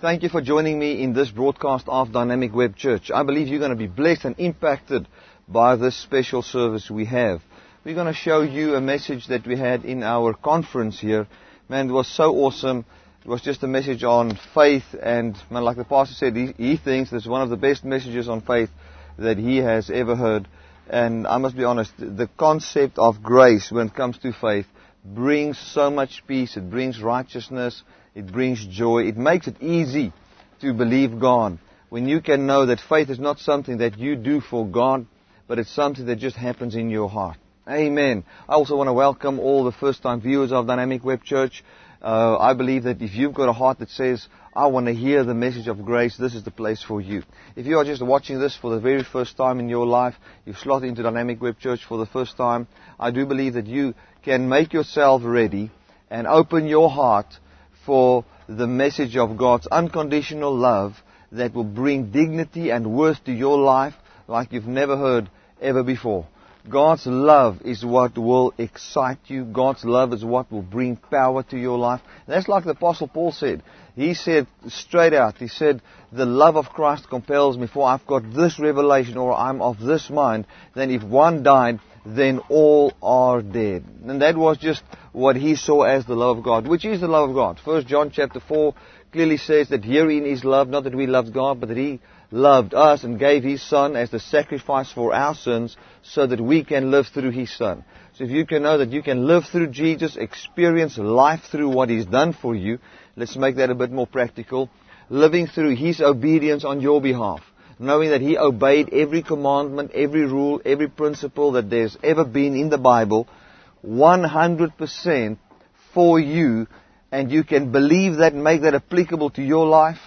Thank you for joining me in this broadcast of Dynamic Word Church. I believe you're going to be blessed and impacted by this special service we have. We're going to show you a message that we had in our conference here. Man, it was so awesome. It was just a message on faith and man, like the pastor said, he, he thinks it's one of the best messages on faith that he has ever heard. And I must be honest, the concept of grace when it comes to faith brings so much peace, it brings righteousness, it brings joy. It makes it easy to believe God. When you can know that faith is not something that you do for God, but it's something that just happens in your heart. Amen. I also want to welcome all the first time viewers of Dynamic Word Church. Uh, I believe that if you've got a heart that says, I want to hear the message of grace, this is the place for you. If you are just watching this for the very first time in your life, you've slotted into Dynamic Word Church for the first time, I do believe that you can make yourself ready and open your heart for the message of God's unconditional love that will bring dignity and worth to your life like you've never heard ever before. God's love is what will excite you. God's love is what will bring power to your life. That's like the Apostle Paul said. He said straight out, he said, the love of Christ compels me for I've got this revelation or I'm of this mind. Then if one died, then all are dead. And that was just what he saw as the love of God, which is the love of God. First John chapter 4 clearly says that herein is love, not that we loved God, but that he loved us and gave his son as the sacrifice for our sins so that we can live through his son. So if you can know that you can live through Jesus, experience life through what he's done for you, let's make that a bit more practical. Living through his obedience on your behalf knowing that he obeyed every commandment, every rule, every principle that there's ever been in the Bible 100% for you, and you can believe that and make that applicable to your life,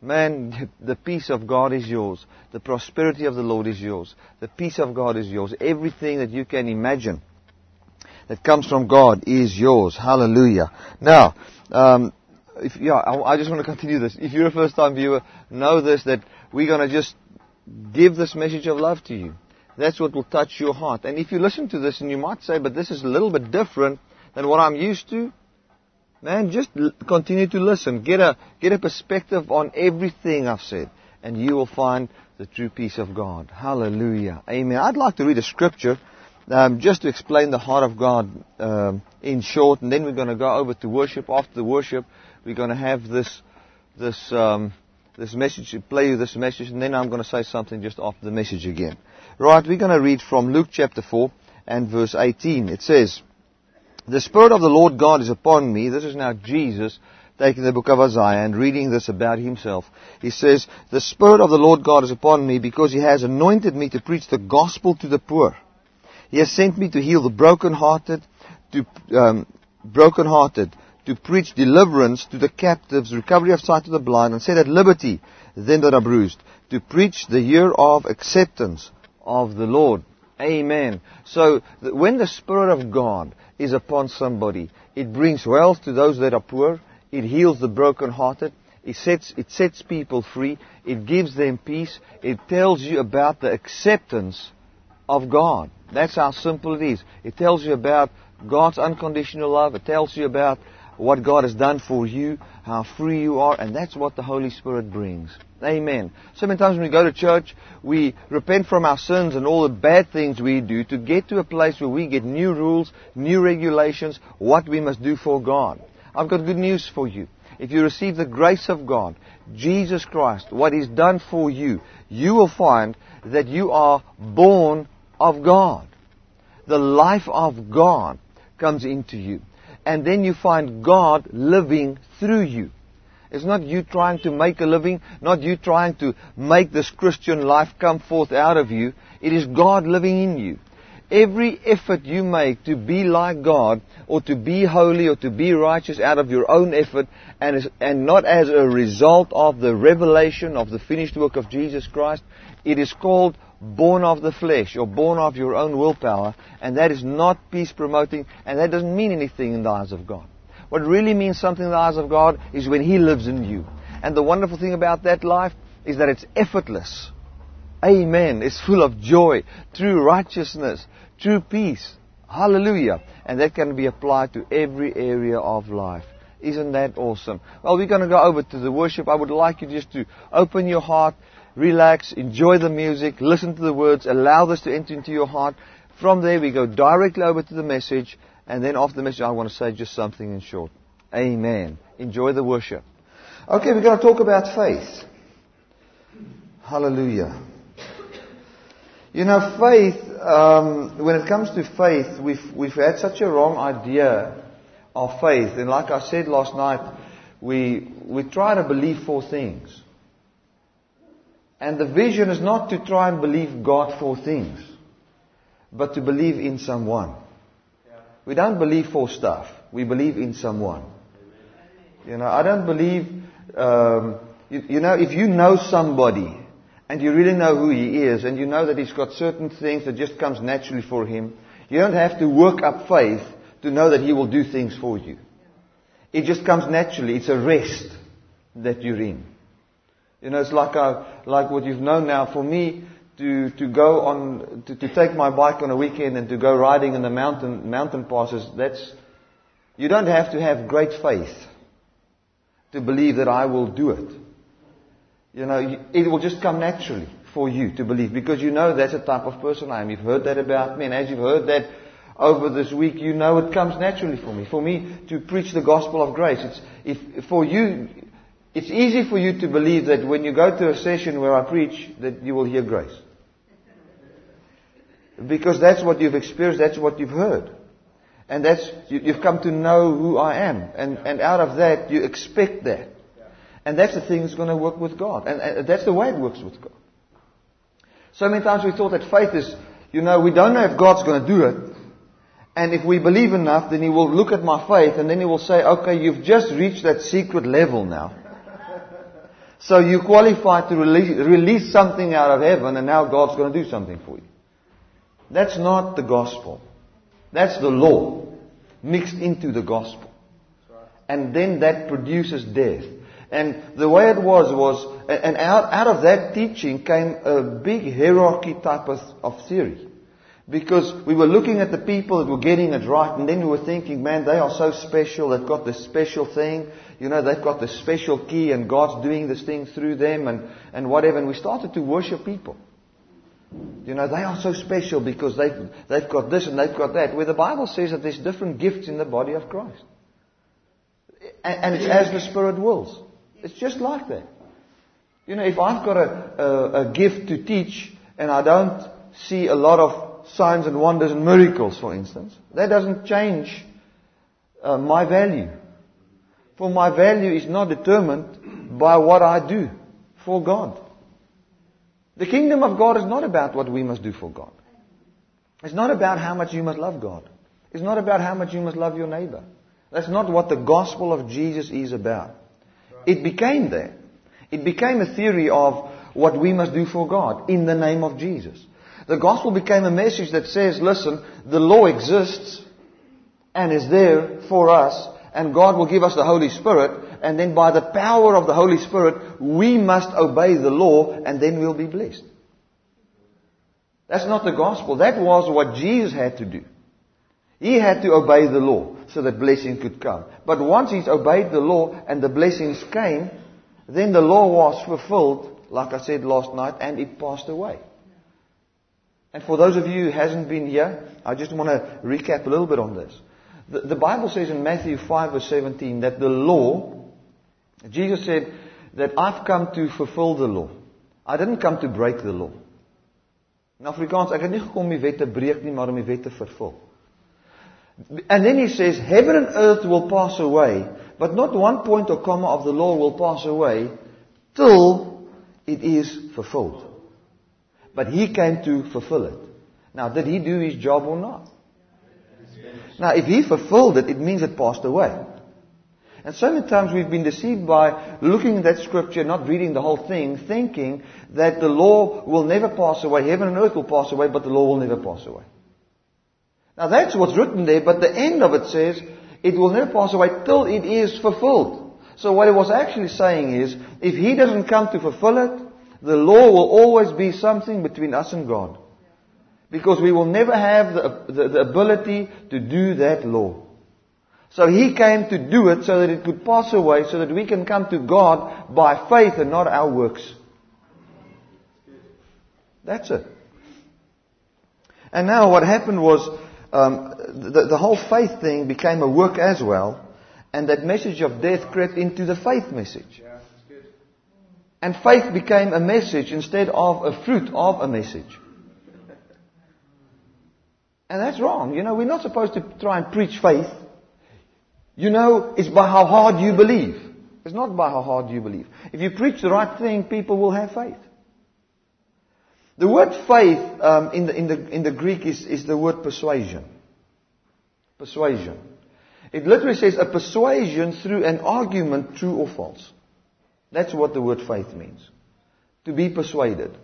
man, the peace of God is yours. The prosperity of the Lord is yours. The peace of God is yours. Everything that you can imagine that comes from God is yours. Hallelujah. Now, um, if, yeah, I, I just want to continue this. If you're a first-time viewer, know this that we're going to just give this message of love to you. That's what will touch your heart. And if you listen to this and you might say, but this is a little bit different than what I'm used to, man, just l- continue to listen. Get a, get a perspective on everything I've said. And you will find the true peace of God. Hallelujah. Amen. I'd like to read a scripture um, just to explain the heart of God um, in short, and then we're going to go over to worship. After the worship, we're going to have this this um, this message, play you this message, and then I'm going to say something just after the message again. Right, we're going to read from Luke chapter 4 and verse 18. It says, The Spirit of the Lord God is upon me. This is now Jesus taking the book of Isaiah and reading this about himself. He says, The Spirit of the Lord God is upon me because he has anointed me to preach the gospel to the poor. He has sent me to heal the brokenhearted, to um, brokenhearted, to preach deliverance to the captives, recovery of sight to the blind, and set at liberty them that are bruised, to preach the year of acceptance of the Lord. Amen. So when the Spirit of God is upon somebody, it brings wealth to those that are poor, it heals the brokenhearted, it sets, it sets people free, it gives them peace, it tells you about the acceptance of God. That's how simple it is. It tells you about God's unconditional love. It tells you about what God has done for you, how free you are, and that's what the Holy Spirit brings. Amen. So many times when we go to church, we repent from our sins and all the bad things we do to get to a place where we get new rules, new regulations, what we must do for God. I've got good news for you. If you receive the grace of God, Jesus Christ, what He's done for you, you will find that you are born of God. The life of God comes into you and then you find God living through you. It's not you trying to make a living, not you trying to make this Christian life come forth out of you. It is God living in you. Every effort you make to be like God, or to be holy, or to be righteous out of your own effort, and, and not as a result of the revelation of the finished work of Jesus Christ, it is called born of the flesh or born of your own willpower, and that is not peace promoting, and that doesn't mean anything in the eyes of God. What really means something in the eyes of God is when He lives in you. And the wonderful thing about that life is that it's effortless. Amen. It's full of joy, true righteousness, true peace. Hallelujah. And that can be applied to every area of life. Isn't that awesome? Well, we're going to go over to the worship. I would like you just to open your heart, relax, enjoy the music, listen to the words, allow this to enter into your heart. From there, we go directly over to the message, and then after the message, I want to say just something in short. Amen. Enjoy the worship. Okay, we're going to talk about faith. Hallelujah. You know, faith, um, when it comes to faith, we've, we've had such a wrong idea of faith. And like I said last night, we, we try to believe four things. And the vision is not to try and believe God for things, but to believe in someone. We don't believe for stuff. We believe in someone. You know, I don't believe, um, you, you know, if you know somebody and you really know who he is and you know that he's got certain things that just comes naturally for him, you don't have to work up faith to know that he will do things for you. It just comes naturally. It's a rest that you're in. You know, it's like, like what you've known now. For me, to, to go on, to, to take my bike on a weekend and to go riding in the mountain, mountain passes, that's, you don't have to have great faith to believe that I will do it. You know, it will just come naturally for you to believe because you know that's the type of person I am. You've heard that about me, and as you've heard that over this week, you know it comes naturally for me. For me to preach the gospel of grace, it's if for you, it's easy for you to believe that when you go to a session where I preach, that you will hear grace. Because that's what you've experienced, that's what you've heard. And that's, you, have come to know who I am. And, and out of that, you expect that. And that's the thing that's going to work with God. And, and that's the way it works with God. So many times we thought that faith is, you know, we don't know if God's going to do it. And if we believe enough, then He will look at my faith and then He will say, okay, you've just reached that secret level now. So you qualify to release, release something out of heaven and now God's going to do something for you. That's not the gospel. That's the law mixed into the gospel. And then that produces death. And the way it was was, and out, out of that teaching came a big hierarchy type of, of theory. Because we were looking at the people that were getting it right, and then we were thinking, man, they are so special, they've got this special thing, you know, they've got this special key, and God's doing this thing through them, and, and whatever, and we started to worship people. You know, they are so special because they've, they've got this and they've got that, where the Bible says that there's different gifts in the body of Christ. And, and it's as the Spirit wills. It's just like that. You know, if I've got a, a, a gift to teach and I don't see a lot of signs and wonders and miracles, for instance, that doesn't change uh, my value. For my value is not determined by what I do for God. The kingdom of God is not about what we must do for God. It's not about how much you must love God. It's not about how much you must love your neighbor. That's not what the gospel of Jesus is about. It became that. It became a theory of what we must do for God in the name of Jesus. The gospel became a message that says, listen, the law exists and is there for us, and God will give us the Holy Spirit, and then by the power of the Holy Spirit, we must obey the law, and then we'll be blessed. That's not the gospel. That was what Jesus had to do. He had to obey the law so that blessing could come. But once he's obeyed the law and the blessings came, then the law was fulfilled, like I said last night, and it passed away. And for those of you who hasn't been here, I just want to recap a little bit on this. The, the Bible says in Matthew 5 verse 17 that the law, Jesus said that I've come to fulfill the law. I didn't come to break the law. In Afrikaans, ek het nie gekom om die wet te breek nie, maar om die wet te vervul. And then he says, heaven and earth will pass away, but not one point or comma of the law will pass away till it is fulfilled. But he came to fulfill it. Now, did he do his job or not? Now, if he fulfilled it, it means it passed away. And so many times we've been deceived by looking at that scripture, not reading the whole thing, thinking that the law will never pass away. Heaven and earth will pass away, but the law will never pass away. Now that's what's written there, but the end of it says, it will never pass away till it is fulfilled. So what it was actually saying is, if He doesn't come to fulfill it, the law will always be something between us and God. Because we will never have the, the, the ability to do that law. So he came to do it so that it could pass away, so that we can come to God by faith and not our works. That's it. And now what happened was um, the, the whole faith thing became a work as well, and that message of death crept into the faith message. And faith became a message instead of a fruit of a message. And that's wrong. You know, we're not supposed to try and preach faith. You know, it's by how hard you believe. It's not by how hard you believe. If you preach the right thing, people will have faith. The word faith um, in, the, in, the, in the Greek is, is the word persuasion. Persuasion. It literally says a persuasion through an argument, true or false. That's what the word faith means. To be persuaded.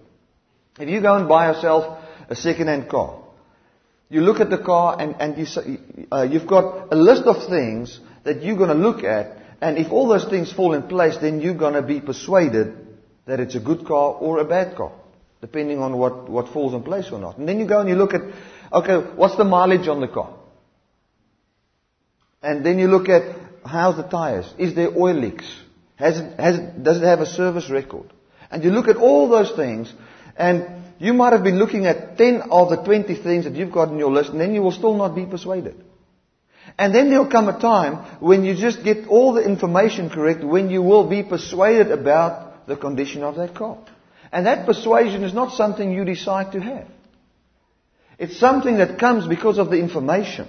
If you go and buy yourself a second-hand car, you look at the car and, and you, uh, you've got a list of things that you're going to look at, and if all those things fall in place, then you're going to be persuaded that it's a good car or a bad car, depending on what, what falls in place or not. And then you go and you look at, okay, what's the mileage on the car? And then you look at how's the tires? Is there oil leaks? Has it, has it, does it have a service record? And you look at all those things, and you might have been looking at 10 of the 20 things that you've got in your list, and then you will still not be persuaded. And then there'll come a time when you just get all the information correct, when you will be persuaded about the condition of that car. And that persuasion is not something you decide to have. It's something that comes because of the information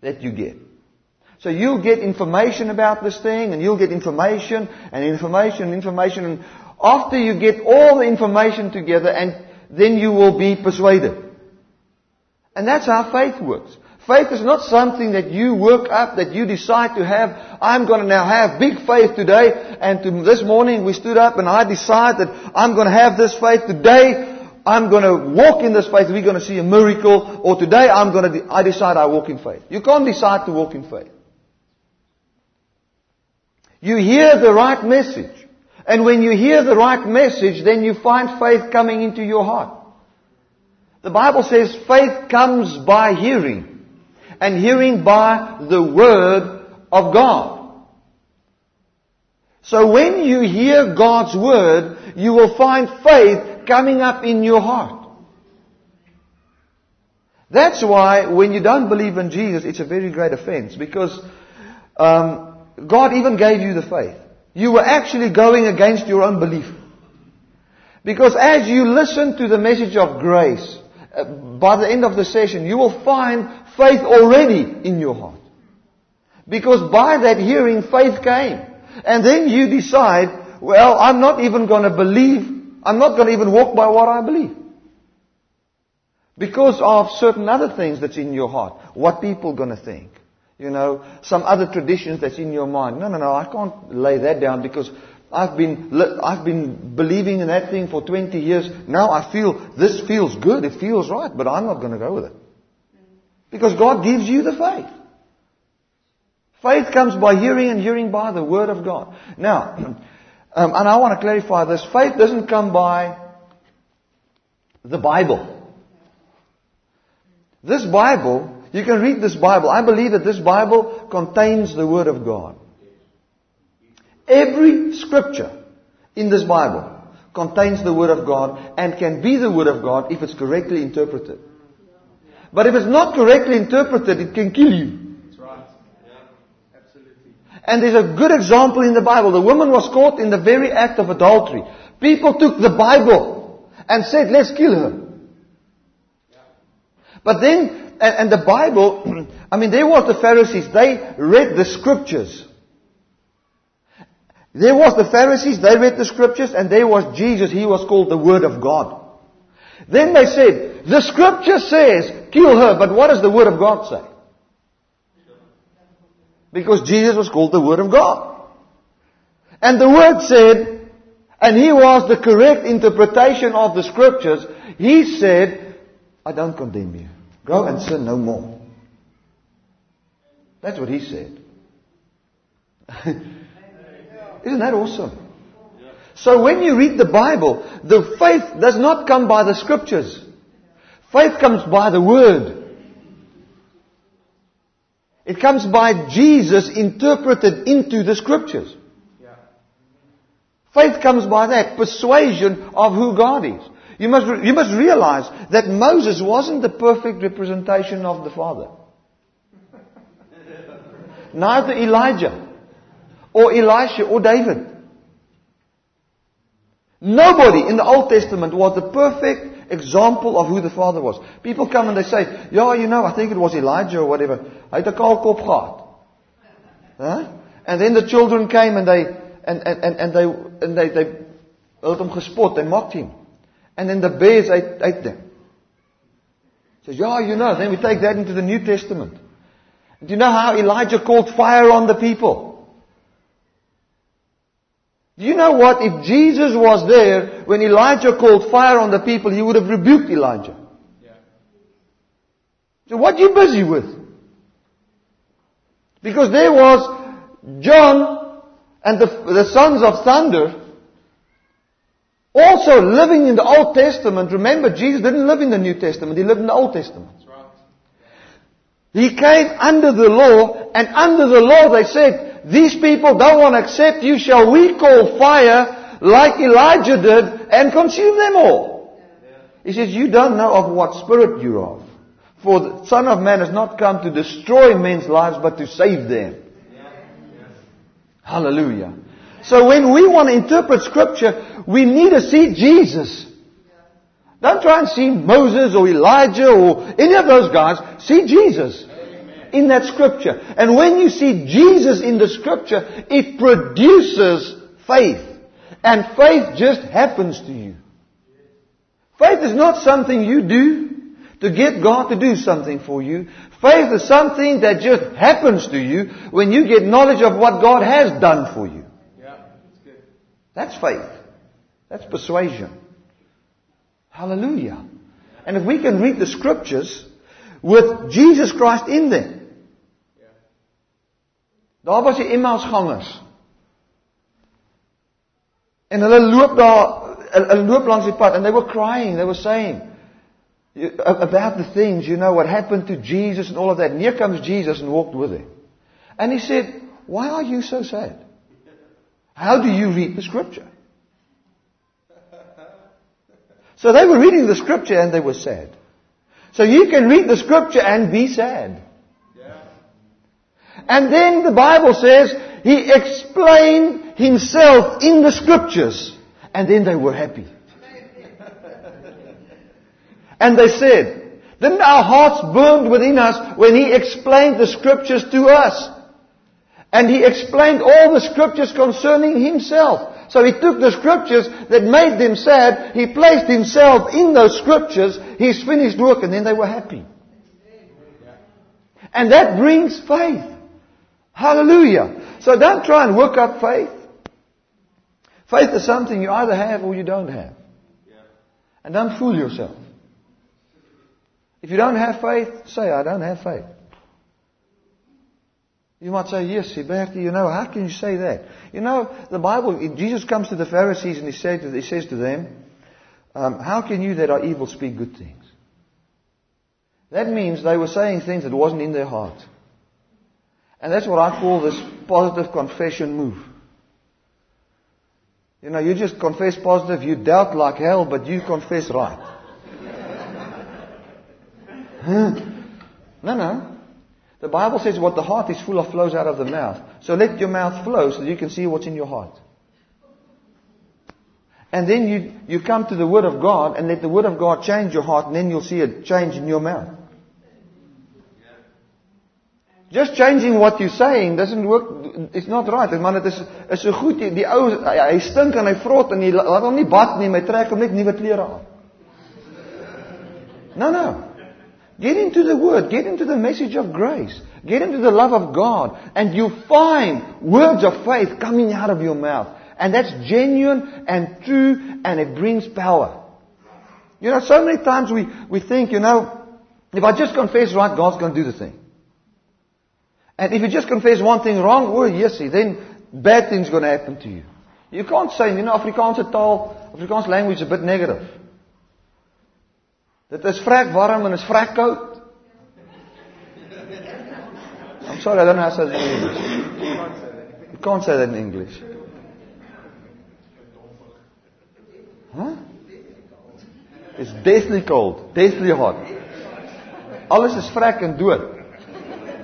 that you get. So you'll get information about this thing, and you'll get information, and information, and information, and after you get all the information together, and then you will be persuaded. And that's how faith works. Faith is not something that you work up, that you decide to have. I'm going to now have big faith today, and to this morning we stood up and I decided that I'm going to have this faith today. I'm going to walk in this faith. We're going to see a miracle. Or today I'm going to, I decide I walk in faith. You can't decide to walk in faith. You hear the right message. And when you hear the right message, then you find faith coming into your heart. The Bible says faith comes by hearing. And hearing by the Word of God. So when you hear God's Word, you will find faith coming up in your heart. That's why when you don't believe in Jesus, it's a very great offense because um, God even gave you the faith. You were actually going against your own belief. Because as you listen to the message of grace, uh, by the end of the session, you will find faith already in your heart. Because by that hearing, faith came. And then you decide, well, I'm not even going to believe, I'm not going to even walk by what I believe. Because of certain other things that's in your heart. What people are going to think you know, some other traditions that's in your mind. No, no, no, I can't lay that down because I've been, I've been believing in that thing for 20 years. Now I feel this feels good, it feels right, but I'm not going to go with it. Because God gives you the faith. Faith comes by hearing and hearing by the Word of God. Now, um, and I want to clarify this. Faith doesn't come by the Bible. This Bible you can read this Bible. I believe that this Bible contains the Word of God. Every scripture in this Bible contains the Word of God and can be the Word of God if it's correctly interpreted. But if it's not correctly interpreted, it can kill you. That's right. Yeah, absolutely. And there's a good example in the Bible. The woman was caught in the very act of adultery. People took the Bible and said, let's kill her. Yeah. But then and, and the Bible, I mean, there was the Pharisees, they read the scriptures. There was the Pharisees, they read the scriptures, and there was Jesus, he was called the Word of God. Then they said, the scripture says, kill her, but what does the Word of God say? Because Jesus was called the Word of God. And the Word said, and he was the correct interpretation of the scriptures, he said, I don't condemn you. Go and sin no more. That's what he said. Isn't that awesome? So when you read the Bible, the faith does not come by the scriptures. Faith comes by the word. It comes by Jesus interpreted into the scriptures. Faith comes by that persuasion of who God is. You must, you must realize that Moses wasn't the perfect representation of the Father. Neither Elijah or Elisha or David. Nobody in the Old Testament was the perfect example of who the Father was. People come and they say, yeah, you know, I think it was Elijah or whatever. Het 'n kaal kop. Huh? And then the children came and they and, and, and, and they and they they hulle and mocked him. And then the bears ate, ate them. Says, yeah, you know, then we take that into the New Testament. Do you know how Elijah called fire on the people? Do you know what? If Jesus was there when Elijah called fire on the people, he would have rebuked Elijah. So what are you busy with? Because there was John and the, the sons of thunder also living in the Old Testament. Remember, Jesus didn't live in the New Testament, he lived in the Old Testament. He came under the law, and under the law they said, these people don't want to accept you, shall we call fire like Elijah did and consume them all? He says, you don't know of what spirit you're of. For the Son of Man has not come to destroy men's lives, but to save them. Hallelujah. So when we want to interpret scripture, we need to see Jesus. Don't try and see Moses or Elijah or any of those guys. See Jesus in that scripture. And when you see Jesus in the scripture, it produces faith. And faith just happens to you. Faith is not something you do to get God to do something for you. Faith is something that just happens to you when you get knowledge of what God has done for you. That's faith. That's persuasion. Hallelujah. And if we can read the scriptures with Jesus Christ in them, Daar was die Emmausgangers. En hulle loop daar hulle loop langs die pad and they were crying, they were saying about the things, you know, what happened to Jesus and all of that. And here comes Jesus and walked with him. And he said, "Why are you so sad? How do you read the scripture?" So they were reading the scripture and they were sad. So you can read the scripture and be sad. And then the Bible says he explained himself in the scriptures. And then they were happy. and they said, didn't our hearts burned within us when he explained the scriptures to us? And he explained all the scriptures concerning himself. So he took the scriptures that made them sad, he placed himself in those scriptures, he's finished work, and then they were happy. And that brings faith. Hallelujah. So don't try and work up faith. Faith is something you either have or you don't have. And don't fool yourself. If you don't have faith, say, I don't have faith. You might say, yes, Bertie, you know, how can you say that? You know, the Bible, Jesus comes to the Pharisees and he, says to, he says to them, um, how can you that are evil speak good things? That means they were saying things that wasn't in their heart. And that's what I call this positive confession move. You know, you just confess positive, you doubt like hell, but you confess right. huh? No, no. The Bible says what the heart is full of flows out of the mouth. So let your mouth flow so you can see what's in your heart. And then you, you come to the Word of God and let the Word of God change your heart and then you'll see a change in your mouth. Just changing what you're saying doesn't work. It's not right. Man, dit is is so goed die, die ou hy stink en hy vrot en hy laat hom nie bad nie, hy trek hom net nuwe klere aan. No, no. Get into the word, get into the message of grace, get into the love of God, and you find words of faith coming out of your mouth. And that's genuine and true and it brings power. You know, so many times we, we think, you know, if I just confess right, God's going to do the thing. And if you just confess one thing wrong, oh yes, then bad things going to happen to you. You can't say, you know, Afrikaanse taal, Afrikaanse language is a bit negative. Dit is vrek warm en is vrek koud. I'm Sorry, I don't know how to say that in English. You can't say that in English. Huh? It's deathly cold, deathly hot. Alles is vrek en dood.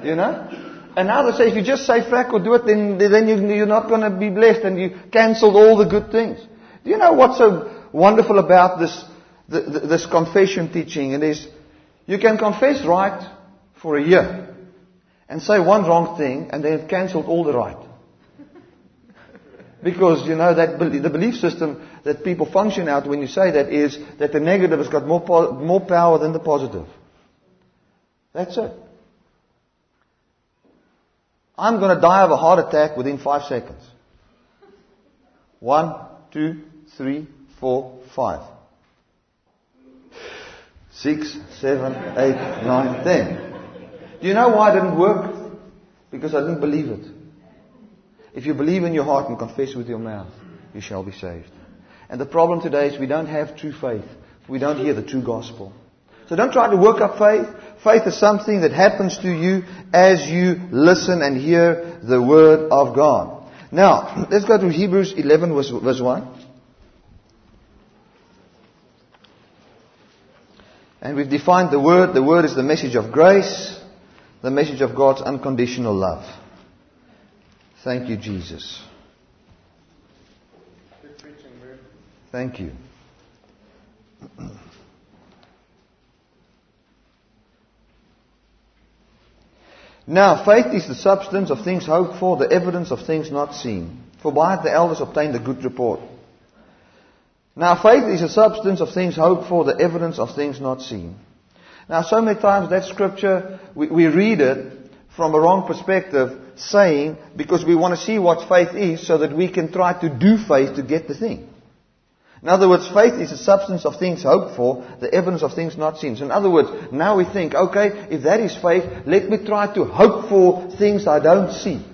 You know? And now they say if you just say vrek or dood, then, then you, you're not going to be blessed and you cancelled all the good things. Do you know what's so wonderful about this, this confession teaching? It is, you can confess right for a year and say one wrong thing and then it cancelled all the right. Because, you know, that the belief system that people function out when you say that is that the negative has got more, po- more power than the positive. That's it. I'm going to die of a heart attack within five seconds. One, two, three, four, five. Six, seven, eight, nine, ten. Do you know why it didn't work? Because I didn't believe it. If you believe in your heart and confess with your mouth, you shall be saved. And the problem today is we don't have true faith. We don't hear the true gospel. So don't try to work up faith. Faith is something that happens to you as you listen and hear the word of God. Now, let's go to Hebrews 11 verse, verse 1. And we've defined the word. The word is the message of grace, the message of God's unconditional love. Thank you, Jesus. Thank you. Now, faith is the substance of things hoped for, the evidence of things not seen. For by it the elders obtained a good report. Now, faith is the substance of things hoped for, the evidence of things not seen. Now, so many times that scripture, we, we read it from a wrong perspective, saying, because we want to see what faith is so that we can try to do faith to get the thing. In other words, faith is the substance of things hoped for, the evidence of things not seen. So in other words, now we think, okay, if that is faith, let me try to hope for things I don't see.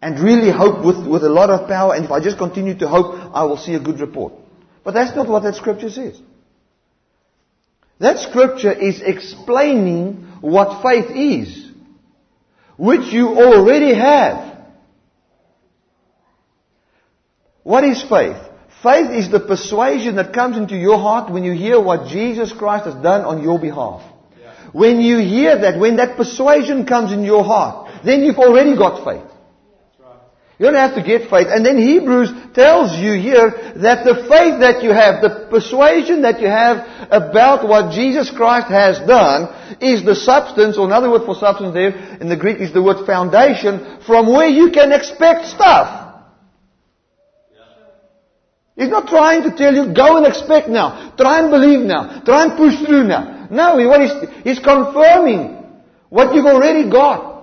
And really hope with, with a lot of power, and if I just continue to hope, I will see a good report. But that's not what that scripture says. That scripture is explaining what faith is which you already have. What is faith? Faith is the persuasion that comes into your heart when you hear what Jesus Christ has done on your behalf. Yeah. When you hear that, when that persuasion comes in your heart, then you've already got faith. You don't have to get faith. And then Hebrews tells you here that the faith that you have, the persuasion that you have about what Jesus Christ has done is the substance, or another word for substance there in the Greek is the word foundation, from where you can expect stuff. He's not trying to tell you, go and expect now. Try and believe now. Try and push through now. No, what he's, he's confirming what you've already got.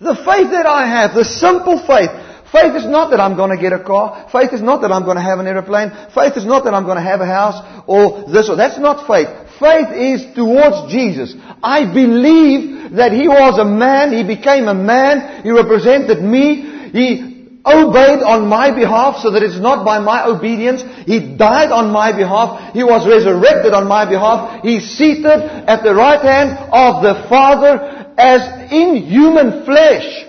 The faith that I have, the simple faith. Faith is not that I'm going to get a car. Faith is not that I'm going to have an airplane. Faith is not that I'm going to have a house or this or that's not faith. Faith is towards Jesus. I believe that He was a man. He became a man. He represented me. He obeyed on my behalf so that it's not by my obedience. He died on my behalf. He was resurrected on my behalf. He's seated at the right hand of the Father as in human flesh,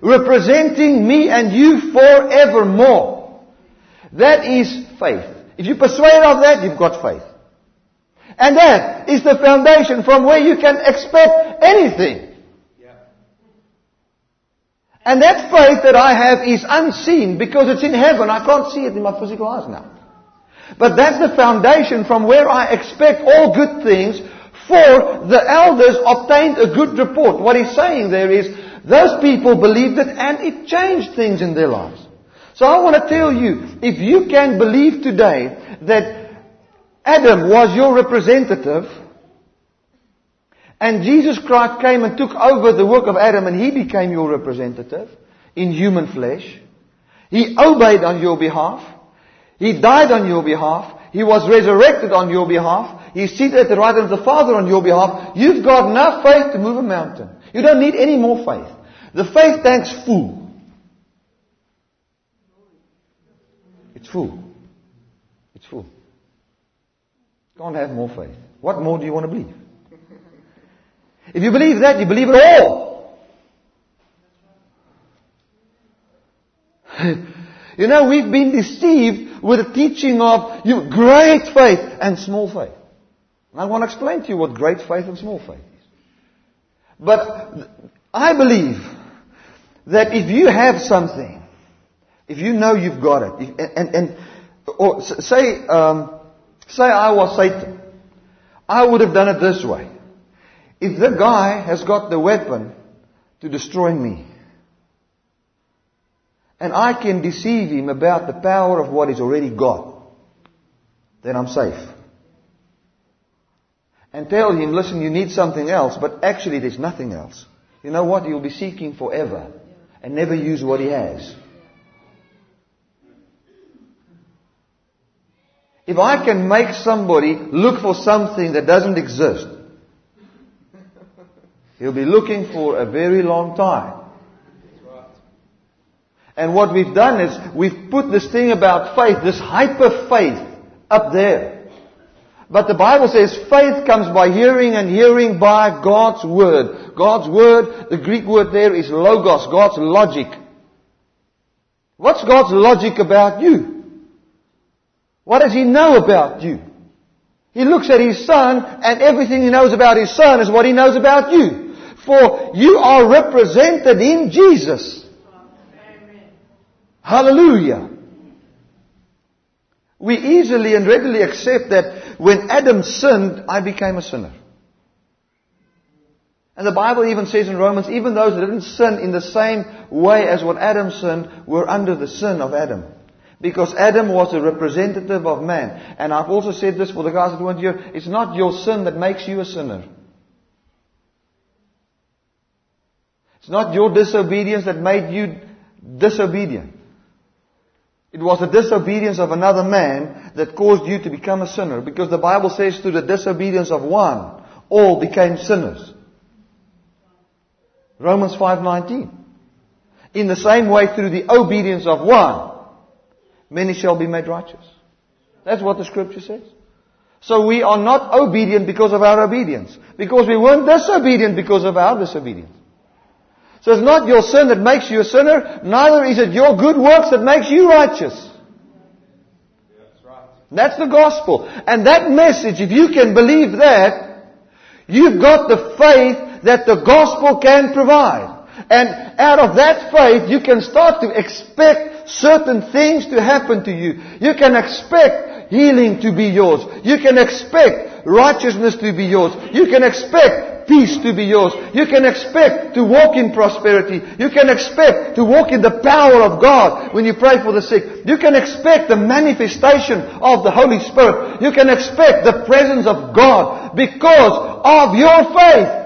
representing me and you forevermore. That is faith. If you persuade of that, you've got faith. And that is the foundation from where you can expect anything. And that faith that I have is unseen because it's in heaven. I can't see it in my physical eyes now. But that's the foundation from where I expect all good things for the elders obtained a good report. What he's saying there is, those people believed it and it changed things in their lives. So I want to tell you, if you can believe today that Adam was your representative, and Jesus Christ came and took over the work of Adam and he became your representative in human flesh. He obeyed on your behalf. He died on your behalf. He was resurrected on your behalf. He's seated at the right hand of the Father on your behalf. You've got enough faith to move a mountain. You don't need any more faith. The faith tank's full. It's full. It's full. Can't have more faith. What more do you want to believe? If you believe that, you believe it all. You know, we've been deceived with the teaching of you great faith and small faith. And I want to explain to you what great faith and small faith is. But I believe that if you have something, if you know you've got it, if, and, and, or say, um, say I was Satan, I would have done it this way. If the guy has got the weapon to destroy me, and I can deceive him about the power of what he's already got, then I'm safe. And tell him, listen, you need something else, but actually there's nothing else. You know what? You'll be seeking forever and never use what he has. If I can make somebody look for something that doesn't exist, he'll be looking for a very long time. And what we've done is we've put this thing about faith, this hyper faith, up there. But the Bible says faith comes by hearing and hearing by God's Word. God's Word, the Greek word there is logos, God's logic. What's God's logic about you? What does he know about you? He looks at his son and everything he knows about his son is what he knows about you. For you are represented in Jesus. Hallelujah. We easily and readily accept that when Adam sinned, I became a sinner. And the Bible even says in Romans, even those that didn't sin in the same way as what Adam sinned were under the sin of Adam. Because Adam was a representative of man. And I've also said this for the guys that weren't here. It's not your sin that makes you a sinner. It's not your disobedience that made you disobedient. It was the disobedience of another man that caused you to become a sinner. Because the Bible says through the disobedience of one, all became sinners. Romans 5.19. In the same way through the obedience of one, many shall be made righteous. That's what the scripture says. So we are not obedient because of our obedience. Because we weren't disobedient because of our disobedience. So it's not your sin that makes you a sinner, neither is it your good works that makes you righteous. That's the gospel. And that message, if you can believe that, you've got the faith that the gospel can provide. And out of that faith, you can start to expect certain things to happen to you. You can expect healing to be yours. You can expect righteousness to be yours. You can expect peace to be yours. You can expect to walk in prosperity. You can expect to walk in the power of God when you pray for the sick. You can expect the manifestation of the Holy Spirit. You can expect the presence of God because of your faith.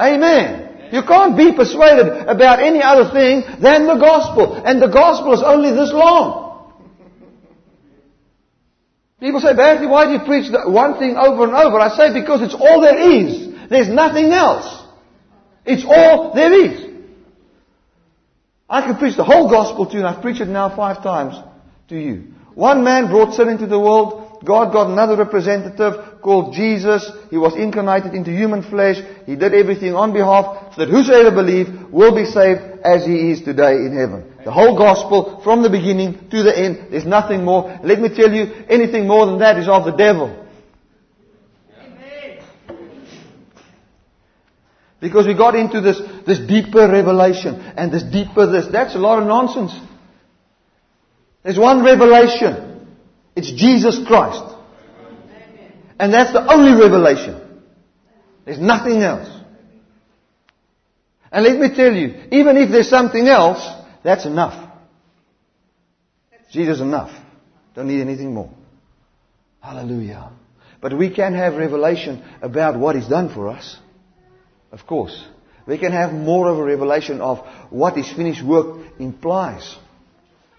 Amen. You can't be persuaded about any other thing than the gospel. And the gospel is only this long. People say, Barry, why do you preach that one thing over and over? I say, because it's all there is. There's nothing else. It's all there is. I can preach the whole gospel to you, and I've preached it now five times to you. One man brought sin into the world. God got another representative called Jesus. He was incarnated into human flesh. He did everything on behalf so that whosoever believes will be saved as he is today in heaven. The whole gospel from the beginning to the end. There's nothing more. Let me tell you, anything more than that is of the devil. Because we got into this, this deeper revelation and this deeper this. That's a lot of nonsense. There's one revelation. It's Jesus Christ. And that's the only revelation. There's nothing else. And let me tell you, even if there's something else, that's enough. Jesus enough. Don't need anything more. Hallelujah. But we can have revelation about what He's done for us. Of course. We can have more of a revelation of what His finished work implies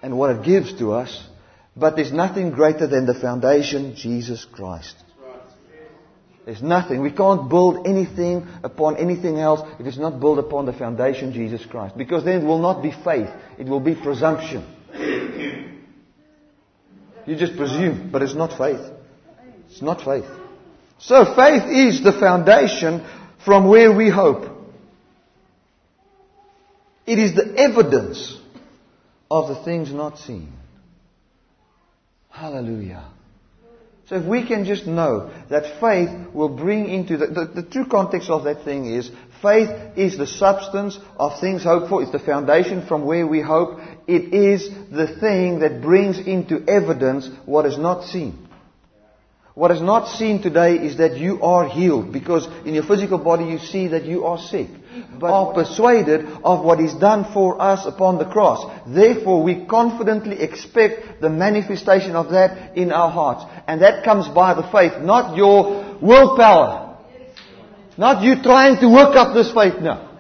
and what it gives to us but there's nothing greater than the foundation, Jesus Christ. There's nothing. We can't build anything upon anything else if it's not built upon the foundation, Jesus Christ. Because then it will not be faith. It will be presumption. You just presume, but it's not faith. It's not faith. So faith is the foundation from where we hope. It is the evidence of the things not seen. Hallelujah. So if we can just know that faith will bring into the, the, the, true context of that thing is faith is the substance of things hoped for. It's the foundation from where we hope. It is the thing that brings into evidence what is not seen. What is not seen today is that you are healed because in your physical body you see that you are sick. But are persuaded of what is done for us upon the cross. Therefore we confidently expect the manifestation of that in our hearts. And that comes by the faith, not your willpower. Not you trying to work up this faith now.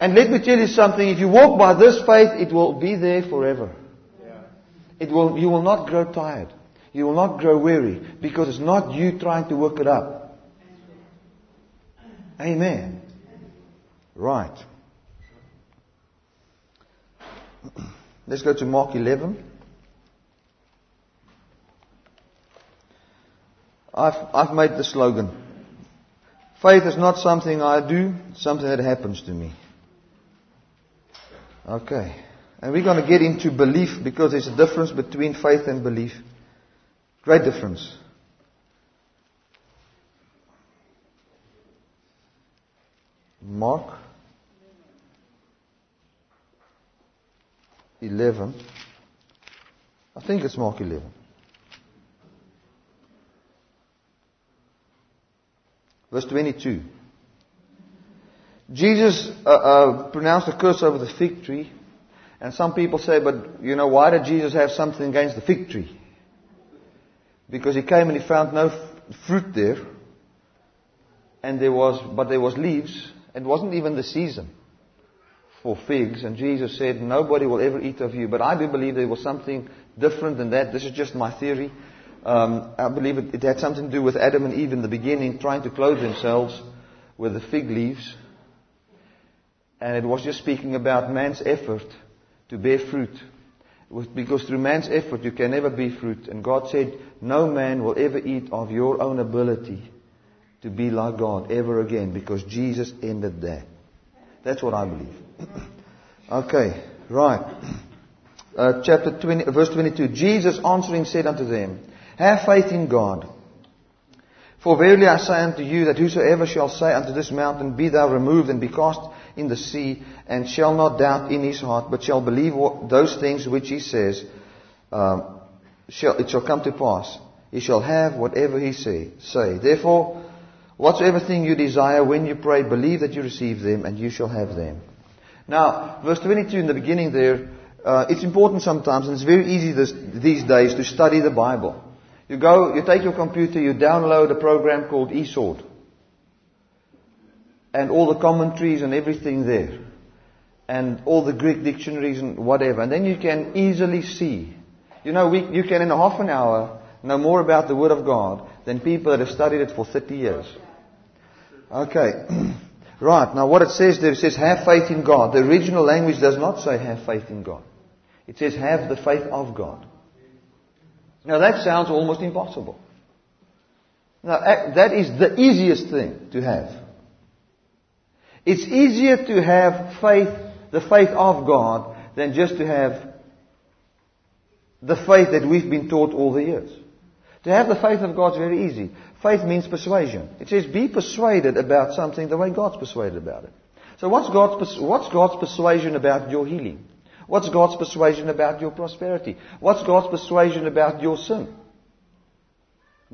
And let me tell you something, if you walk by this faith, it will be there forever. It will, you will not grow tired. You will not grow weary because it's not you trying to work it up. Amen. Right. Let's go to Mark 11. I've, I've made the slogan. Faith is not something I do, something that happens to me. Okay. And we're going to get into belief because there's a difference between faith and belief. Great difference. Mark 11. I think it's Mark 11. Verse 22. Jesus uh, uh, pronounced a curse over the fig tree and some people say, but you know, why did Jesus have something against the fig tree? Because he came and he found no f- fruit there. And there was, but there was leaves. It wasn't even the season for figs. And Jesus said, nobody will ever eat of you. But I do believe there was something different than that. This is just my theory. Um, I believe it, it had something to do with Adam and Eve in the beginning trying to clothe themselves with the fig leaves. And it was just speaking about man's effort to bear fruit. Because through man's effort you can never bear fruit. And God said, no man will ever eat of your own ability to be like God ever again because Jesus ended that. That's what I believe. okay, right. Uh, chapter 20, verse 22. Jesus answering said unto them, Have faith in God. For verily I say unto you that whosoever shall say unto this mountain, Be thou removed and be cast in the sea, and shall not doubt in his heart, but shall believe those things which he says, um, shall, it shall come to pass. He shall have whatever he say. Say, therefore, whatsoever thing you desire when you pray, believe that you receive them, and you shall have them. Now, verse 22 in the beginning there, uh, it's important sometimes, and it's very easy this, these days to study the Bible. You go, you take your computer, you download a program called eSword and all the commentaries and everything there. And all the Greek dictionaries and whatever. And then you can easily see. You know, we, you can in half an hour know more about the Word of God than people that have studied it for 30 years. Okay. right. Now what it says there, it says have faith in God. The original language does not say have faith in God. It says have the faith of God. Now that sounds almost impossible. Now that is the easiest thing to have. It's easier to have faith, the faith of God, than just to have the faith that we've been taught all the years. To have the faith of God is very easy. Faith means persuasion. It says be persuaded about something the way God's persuaded about it. So what's God's, what's God's persuasion about your healing? What's God's persuasion about your prosperity? What's God's persuasion about your sin?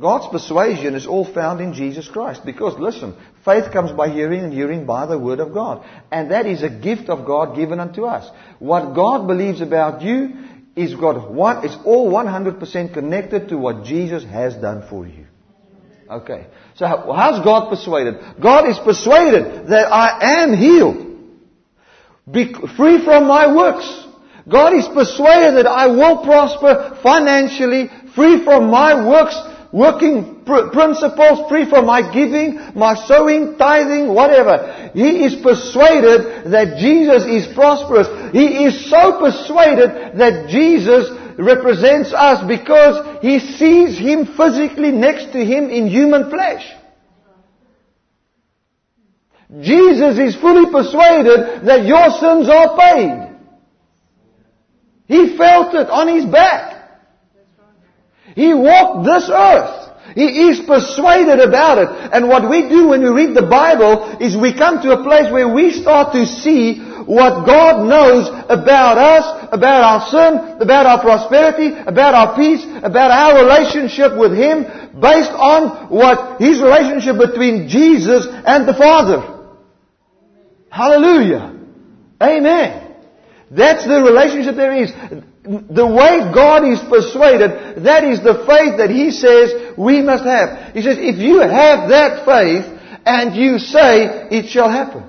God's persuasion is all found in Jesus Christ. Because, listen, faith comes by hearing and hearing by the Word of God. And that is a gift of God given unto us. What God believes about you is God one, it's all 100% connected to what Jesus has done for you. Okay. So how's God persuaded? God is persuaded that I am healed. Be free from my works. God is persuaded that I will prosper financially, free from my works, working pr- principles free from my giving, my sowing, tithing, whatever. He is persuaded that Jesus is prosperous. He is so persuaded that Jesus represents us because he sees him physically next to him in human flesh. Jesus is fully persuaded that your sins are paid. He felt it on his back. He walked this earth. He is persuaded about it. And what we do when we read the Bible is we come to a place where we start to see what God knows about us, about our sin, about our prosperity, about our peace, about our relationship with Him, based on what His relationship between Jesus and the Father. Hallelujah. Amen. That's the relationship there is. The way God is persuaded, that is the faith that He says we must have. He says, if you have that faith and you say, it shall happen.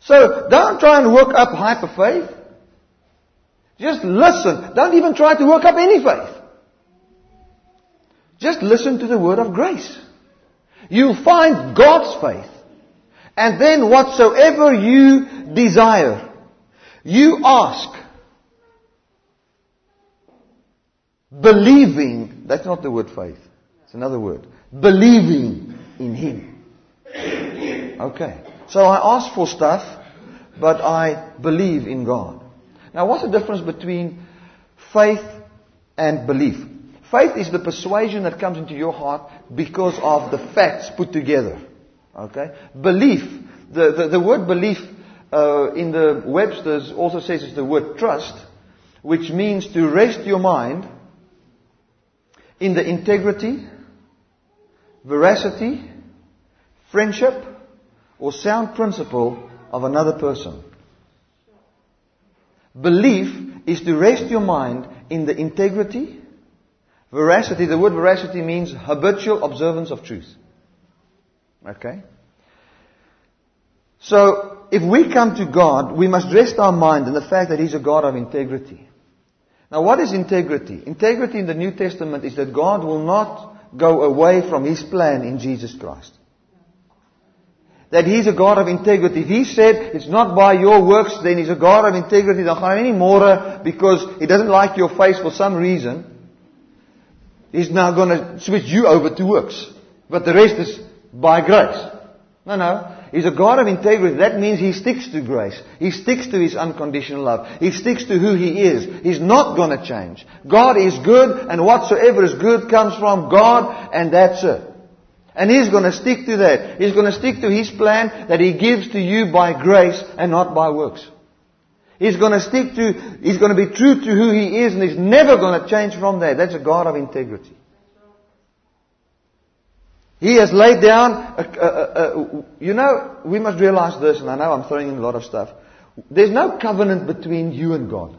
So don't try and work up hyper faith. Just listen. Don't even try to work up any faith. Just listen to the word of grace. You'll find God's faith. And then whatsoever you desire, you ask. Believing, that's not the word faith. It's another word. Believing in Him. Okay. So I ask for stuff, but I believe in God. Now what's the difference between faith and belief? Faith is the persuasion that comes into your heart because of the facts put together. Okay? Belief. The, the, the word belief uh, in the Webster's also says it's the word trust, which means to rest your mind in the integrity, veracity, friendship, or sound principle of another person. Belief is to rest your mind in the integrity, veracity. The word veracity means habitual observance of truth. Okay? So, if we come to God, we must rest our mind in the fact that He's a God of integrity. Now, what is integrity? Integrity in the New Testament is that God will not go away from His plan in Jesus Christ that He's a God of integrity. If He said it's not by your works, then He's a God of integrity. Dan gaan hy nie môre uh, because He doesn't like your face for some reason. He's now going to switch you over to works. But the rest is by grace. No, no. He's a God of integrity. That means He sticks to grace. He sticks to His unconditional love. He sticks to who He is. He's not going to change. God is good and whatsoever is good comes from God and that's it. And He's going to stick to that. He's going to stick to His plan that He gives to you by grace and not by works. He's going to stick to, He's going to be true to who He is and He's never going to change from that. That's a God of integrity. He has laid down, a, a, a, you know, we must realize this, and I know I'm throwing in a lot of stuff. There's no covenant between you and God.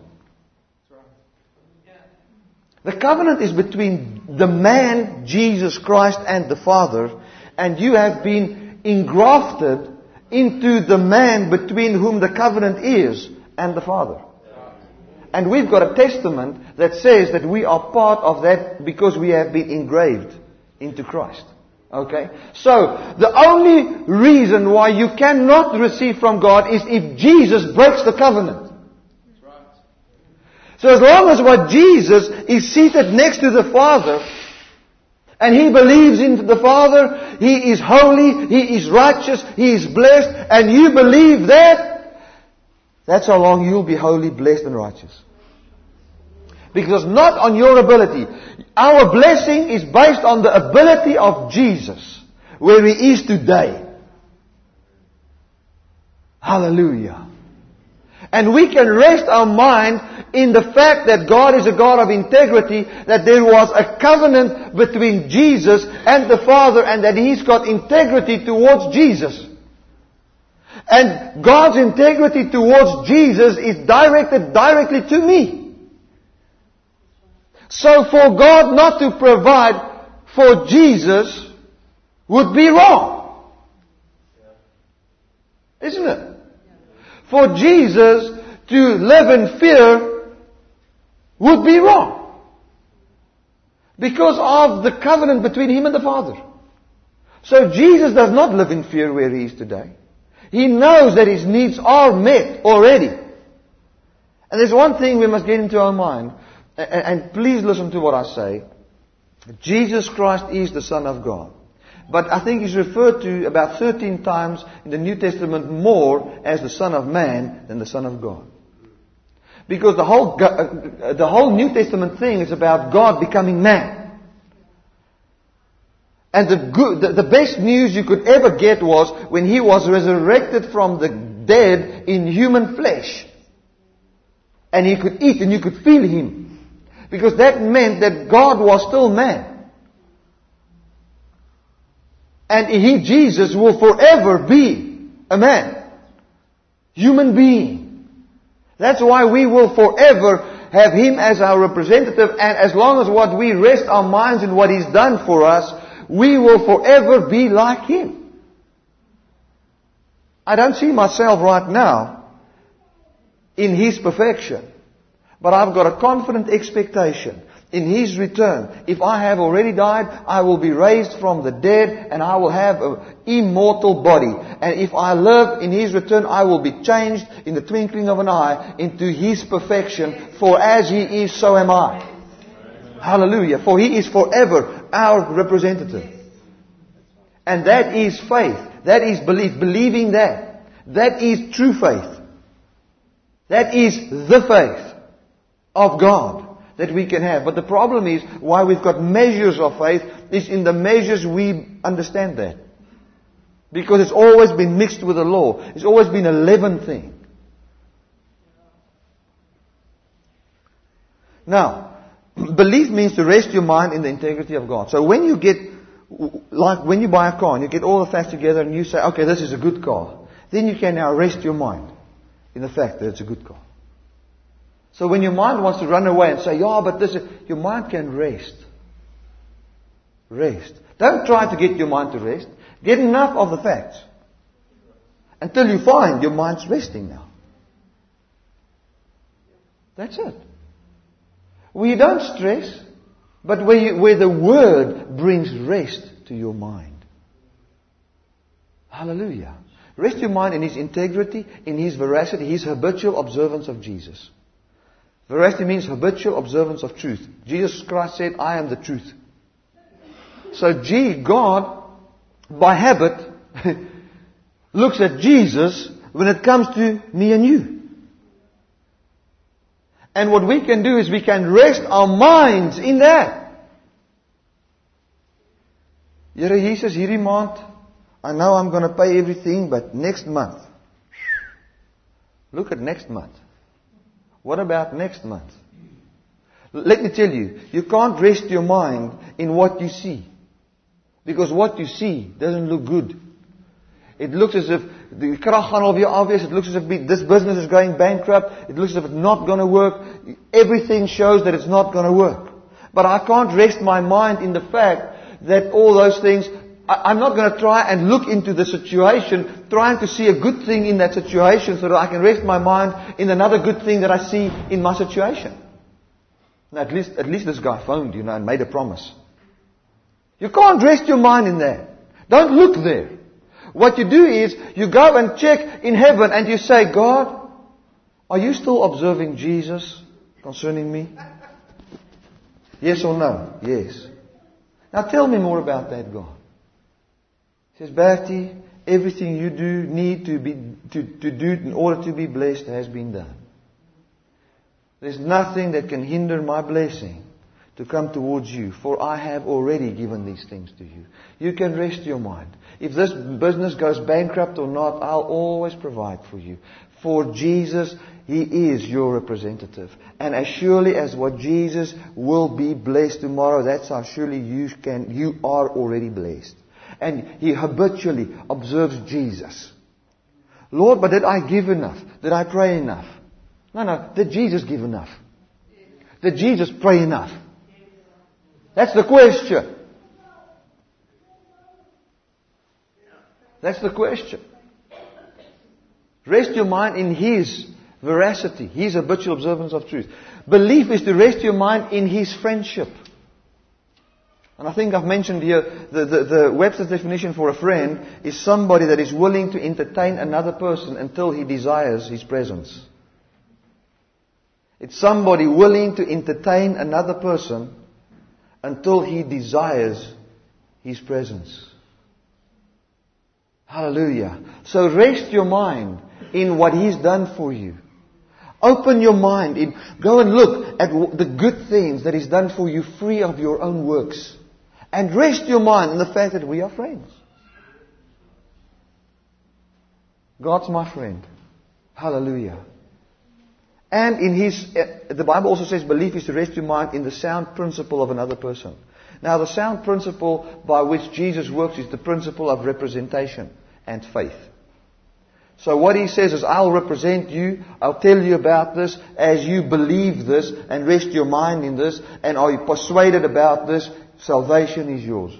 The covenant is between the man, Jesus Christ, and the Father, and you have been engrafted into the man between whom the covenant is and the Father. And we've got a testament that says that we are part of that because we have been engraved into Christ. Okay? So, the only reason why you cannot receive from God is if Jesus breaks the covenant. So as long as what Jesus is seated next to the Father, and he believes in the Father, he is holy, he is righteous, he is blessed, and you believe that, that's how long you'll be holy, blessed, and righteous. Because not on your ability. Our blessing is based on the ability of Jesus, where he is today. Hallelujah. And we can rest our mind in the fact that God is a God of integrity, that there was a covenant between Jesus and the Father, and that He's got integrity towards Jesus. And God's integrity towards Jesus is directed directly to me. So for God not to provide for Jesus would be wrong. Isn't it? for Jesus to live in fear would be wrong. Because of the covenant between him and the Father. So Jesus does not live in fear where he is today. He knows that his needs are met already. And there's one thing we must get into our mind, and, please listen to what I say. Jesus Christ is the Son of God. But I think he's referred to about 13 times in the New Testament more as the Son of Man than the Son of God. Because the whole, uh, the whole New Testament thing is about God becoming man. And the, good, the best news you could ever get was when he was resurrected from the dead in human flesh. And he could eat and you could feel him. Because that meant that God was still man. And he, Jesus, will forever be a man. Human being. That's why we will forever have him as our representative and as long as what we rest our minds in what he's done for us, we will forever be like Him. I don't see myself right now in His perfection. But I've got a confident expectation in His return. If I have already died, I will be raised from the dead and I will have an immortal body. And if I live in His return, I will be changed in the twinkling of an eye into His perfection. For as He is, so am I. Hallelujah. For He is forever our representative. And that is faith. That is belief. Believing that. That is true faith. That is the faith of God that we can have. But the problem is why we've got measures of faith is in the measures we understand that. Because it's always been mixed with the law. It's always been a leaven thing. Now, belief means to rest your mind in the integrity of God. So when you get, like when you buy a car and you get all the facts together and you say, okay, this is a good car, then you can now rest your mind in the fact that it's a good car. So when your mind wants to run away and say, yeah, but this, is, your mind can rest. Rest. Don't try to get your mind to rest. Get enough of the facts. Until you find your mind's resting now. That's it. You don't stress, but where, you, where the Word brings rest to your mind. Hallelujah. Rest your mind in His integrity, in His veracity, His habitual observance of Jesus. Veracity means habitual observance of truth. Jesus Christ said, I am the truth. So G, God, by habit, looks at Jesus when it comes to me and you. And what we can do is we can rest our minds in that. Here Jesus hierdie maand, I know I'm going to pay everything, but next month. Look at next month. What about next month? Let me tell you, you can't rest your mind in what you see. Because what you see doesn't look good. It looks as if the krag gaan alweer obvious. It looks as if this business is going bankrupt. It looks as if it's not going to work. Everything shows that it's not going to work. But I can't rest my mind in the fact that all those things, I, am not going to try and look into the situation, trying to see a good thing in that situation so that I can rest my mind in another good thing that I see in my situation. At least, at least this guy phoned, you know, and made a promise. You can't rest your mind in that. Don't look there. What you do is you go and check in heaven and you say, God, are you still observing Jesus concerning me? Yes or no? Yes. Now tell me more about that God. He says, Bertie, everything you do need to be to, to do in order to be blessed has been done. There's nothing that can hinder my blessing to come towards you, for I have already given these things to you. You can rest your mind. If this business goes bankrupt or not, I'll always provide for you. For Jesus, He is your representative. And as surely as what Jesus will be blessed tomorrow, that's how surely you can, you are already blessed. And He habitually observes Jesus. Lord, but did I give enough? Did I pray enough? No, no. Did Jesus give enough? Did Jesus pray enough? That's the question. That's the question. Rest your mind in His veracity, His habitual observance of truth. Belief is to rest your mind in His friendship. And I think I've mentioned here the, the, the, Webster's definition for a friend is somebody that is willing to entertain another person until he desires his presence. It's somebody willing to entertain another person until he desires his presence. Hallelujah. So rest your mind in what he's done for you. Open your mind in, go and look at the good things that he's done for you free of your own works. And rest your mind in the fact that we are friends. God's my friend. Hallelujah. And in his, uh, the Bible also says belief is to rest your mind in the sound principle of another person. Now the sound principle by which Jesus works is the principle of representation and faith. So what he says is, I'll represent you, I'll tell you about this as you believe this and rest your mind in this and are you persuaded about this, salvation is yours.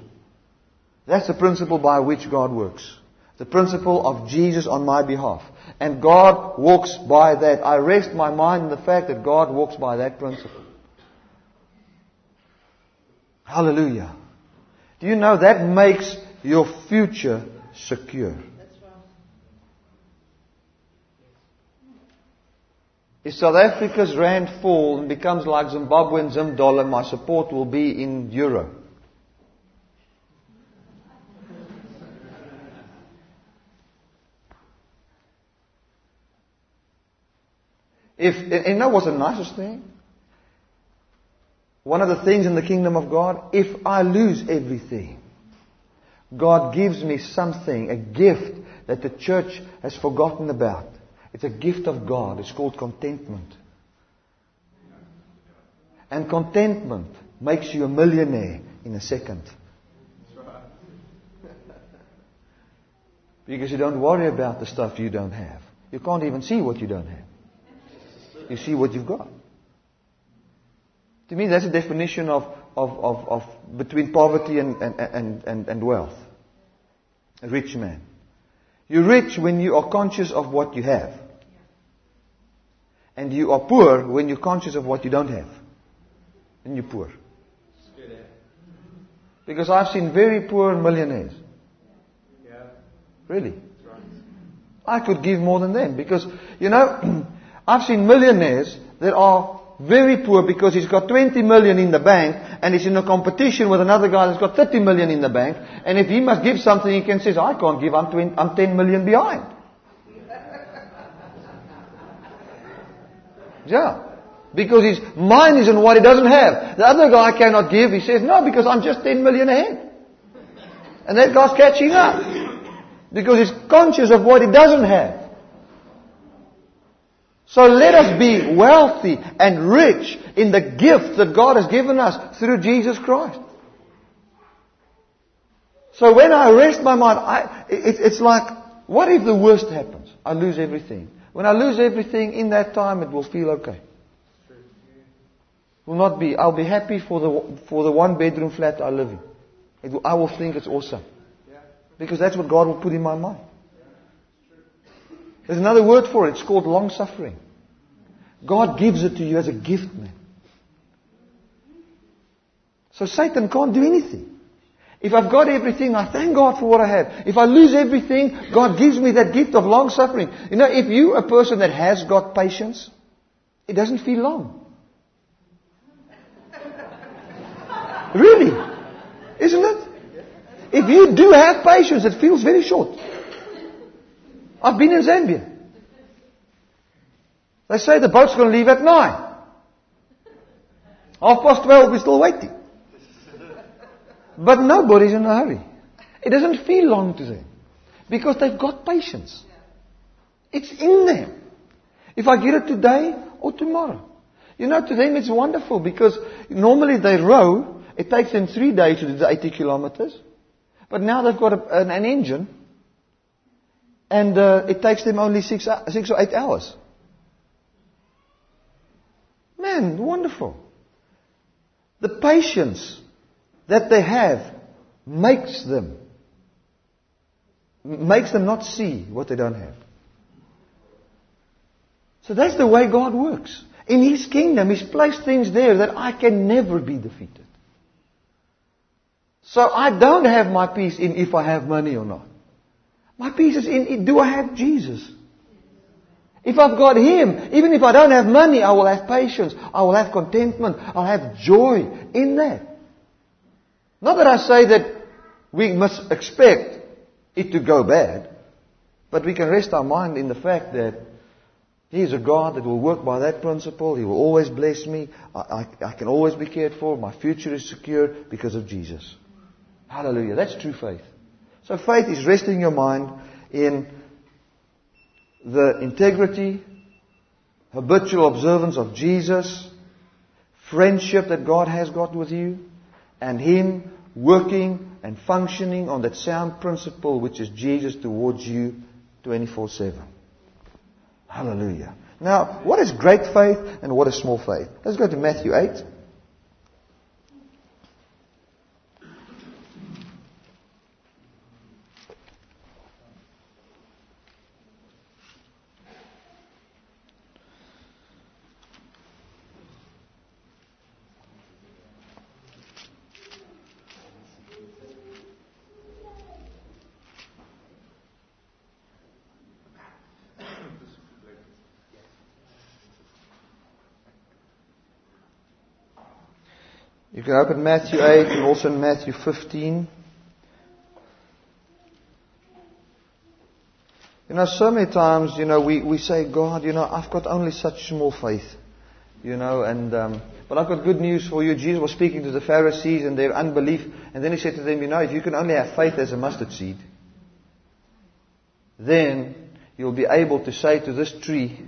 That's the principle by which God works. The principle of Jesus on my behalf. And God walks by that. I rest my mind in the fact that God walks by that principle. Hallelujah. Do you know that makes your future secure? If South Africa's rand falls and becomes like Zimbabwean Zim dollar, my support will be in euro. If, and know what's the nicest thing? One of the things in the kingdom of God, if I lose everything, God gives me something, a gift that the church has forgotten about. It's a gift of God. It's called contentment. And contentment makes you a millionaire in a second. Because you don't worry about the stuff you don't have. You can't even see what you don't have. You see what you've got. To me, that's a definition of, of, of, of between poverty and, and, and, and, and wealth. A rich man. You're rich when you are conscious of what you have. And you are poor when you're conscious of what you don't have. And you're poor. Because I've seen very poor millionaires. Really. I could give more than them because, you know, I've seen millionaires that are very poor because he's got 20 million in the bank and he's in a competition with another guy that's got 30 million in the bank. And if he must give something, he can say, I can't give, I'm, 20, I'm 10 million behind. Yeah. Because his mind is on what he doesn't have. The other guy cannot give. He says, no, because I'm just 10 million ahead. And that guy's catching up. Because he's conscious of what he doesn't have. So let us be wealthy and rich in the gift that God has given us through Jesus Christ. So when I rest my mind, I, it, it's like, what if the worst happens? I lose everything. When I lose everything in that time, it will feel okay. Will not be. I'll be happy for the for the one bedroom flat I live in. Will, I will think it's awesome because that's what God will put in my mind. There's another word for it. It's called long suffering. God gives it to you as a gift, man. So Satan can't do anything. If I've got everything, I thank God for what I have. If I lose everything, God gives me that gift of long suffering. You know, if you're a person that has got patience, it doesn't feel long. Really? Isn't it? If you do have patience, it feels very short. I've been in Zambia. They say the boat's going to leave at nine. Half past twelve, we're still waiting. But nobody's in a hurry. It doesn't feel long to them. Because they've got patience. It's in them. If I get it today or tomorrow. You know, to them it's wonderful because normally they row. It takes them three days to do the 80 kilometers. But now they've got a, an, an, engine. And uh, it takes them only six, six or eight hours. Man, wonderful. The patience that they have makes them makes them not see what they don't have. So that's the way God works. In His kingdom, He's placed things there that I can never be defeated. So I don't have my peace in if I have money or not. My peace is in do I have Jesus? If I've got Him, even if I don't have money, I will have patience. I will have contentment. I'll have joy in that. Not that I say that we must expect it to go bad, but we can rest our mind in the fact that He is a God that will work by that principle. He will always bless me. I, I, I can always be cared for. My future is secure because of Jesus. Hallelujah. That's true faith. So faith is resting your mind in the integrity, habitual observance of Jesus, friendship that God has got with you, and Him working and functioning on that sound principle which is Jesus towards you 24 7. Hallelujah. Now, what is great faith and what is small faith? Let's go to Matthew 8. Can open Matthew 8 and also in Matthew 15. You know, so many times, you know, we, we say, God, you know, I've got only such small faith. You know, and, um, but I've got good news for you. Jesus was speaking to the Pharisees and their unbelief. And then he said to them, you know, if you can only have faith as a mustard seed, then you'll be able to say to this tree,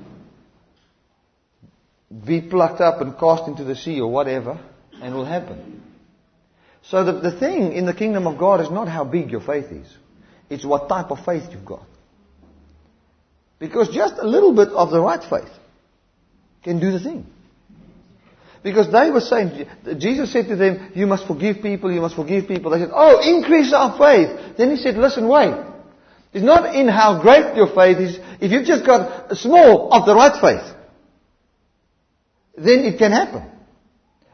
be plucked up and cast into the sea or whatever and will happen. So the, the thing in the kingdom of God is not how big your faith is. It's what type of faith you've got. Because just a little bit of the right faith can do the thing. Because they were saying, Jesus said to them, you must forgive people, you must forgive people. They said, oh, increase our faith. Then he said, listen, wait. It's not in how great your faith is. If you've just got a small of the right faith, then it can happen.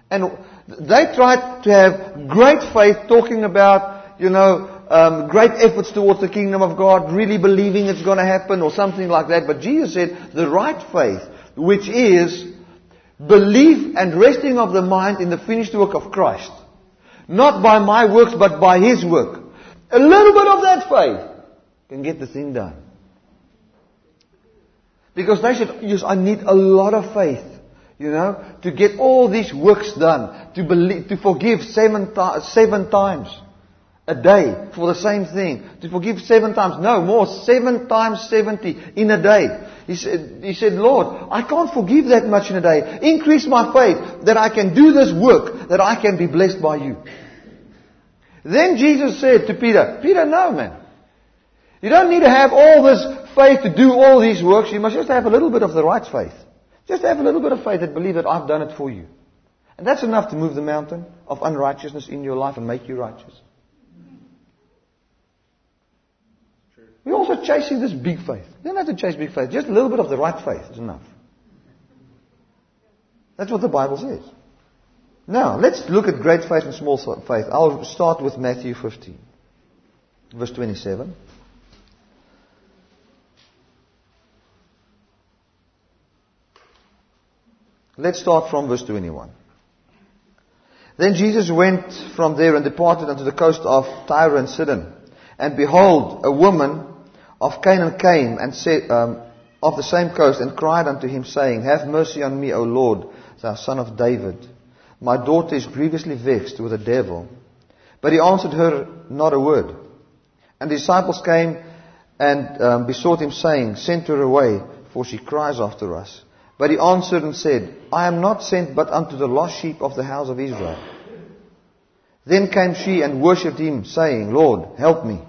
And they tried to have great faith, talking about, you know, um, great efforts towards the kingdom of God, really believing it's going to happen or something like that. But Jesus said the right faith, which is belief and resting of the mind in the finished work of Christ. Not by my works, but by His work. A little bit of that faith can get the thing done. Because they said, yes, I need a lot of faith. You know, to get all these works done, to believe, to forgive seven, seven times a day for the same thing, to forgive seven times, no more, seven times seventy in a day. He said, he said, Lord, I can't forgive that much in a day. Increase my faith that I can do this work, that I can be blessed by you. Then Jesus said to Peter, Peter, no man. You don't need to have all this faith to do all these works. You must just have a little bit of the right faith. Just have a little bit of faith and believe that I've done it for you. And that's enough to move the mountain of unrighteousness in your life and make you righteous. We're also chasing this big faith. You don't have to chase big faith. Just a little bit of the right faith is enough. That's what the Bible says. Now, let's look at great faith and small faith. I'll start with Matthew 15, verse 27. Let's start from verse 21. Then Jesus went from there and departed unto the coast of Tyre and Sidon. And behold, a woman of Canaan came and said, um, of the same coast and cried unto him, saying, Have mercy on me, O Lord, thou son of David. My daughter is grievously vexed with a devil. But he answered her not a word. And the disciples came and um, besought him, saying, Send her away, for she cries after us. But he answered and said, I am not sent but unto the lost sheep of the house of Israel. Then came she and worshipped him, saying, Lord, help me.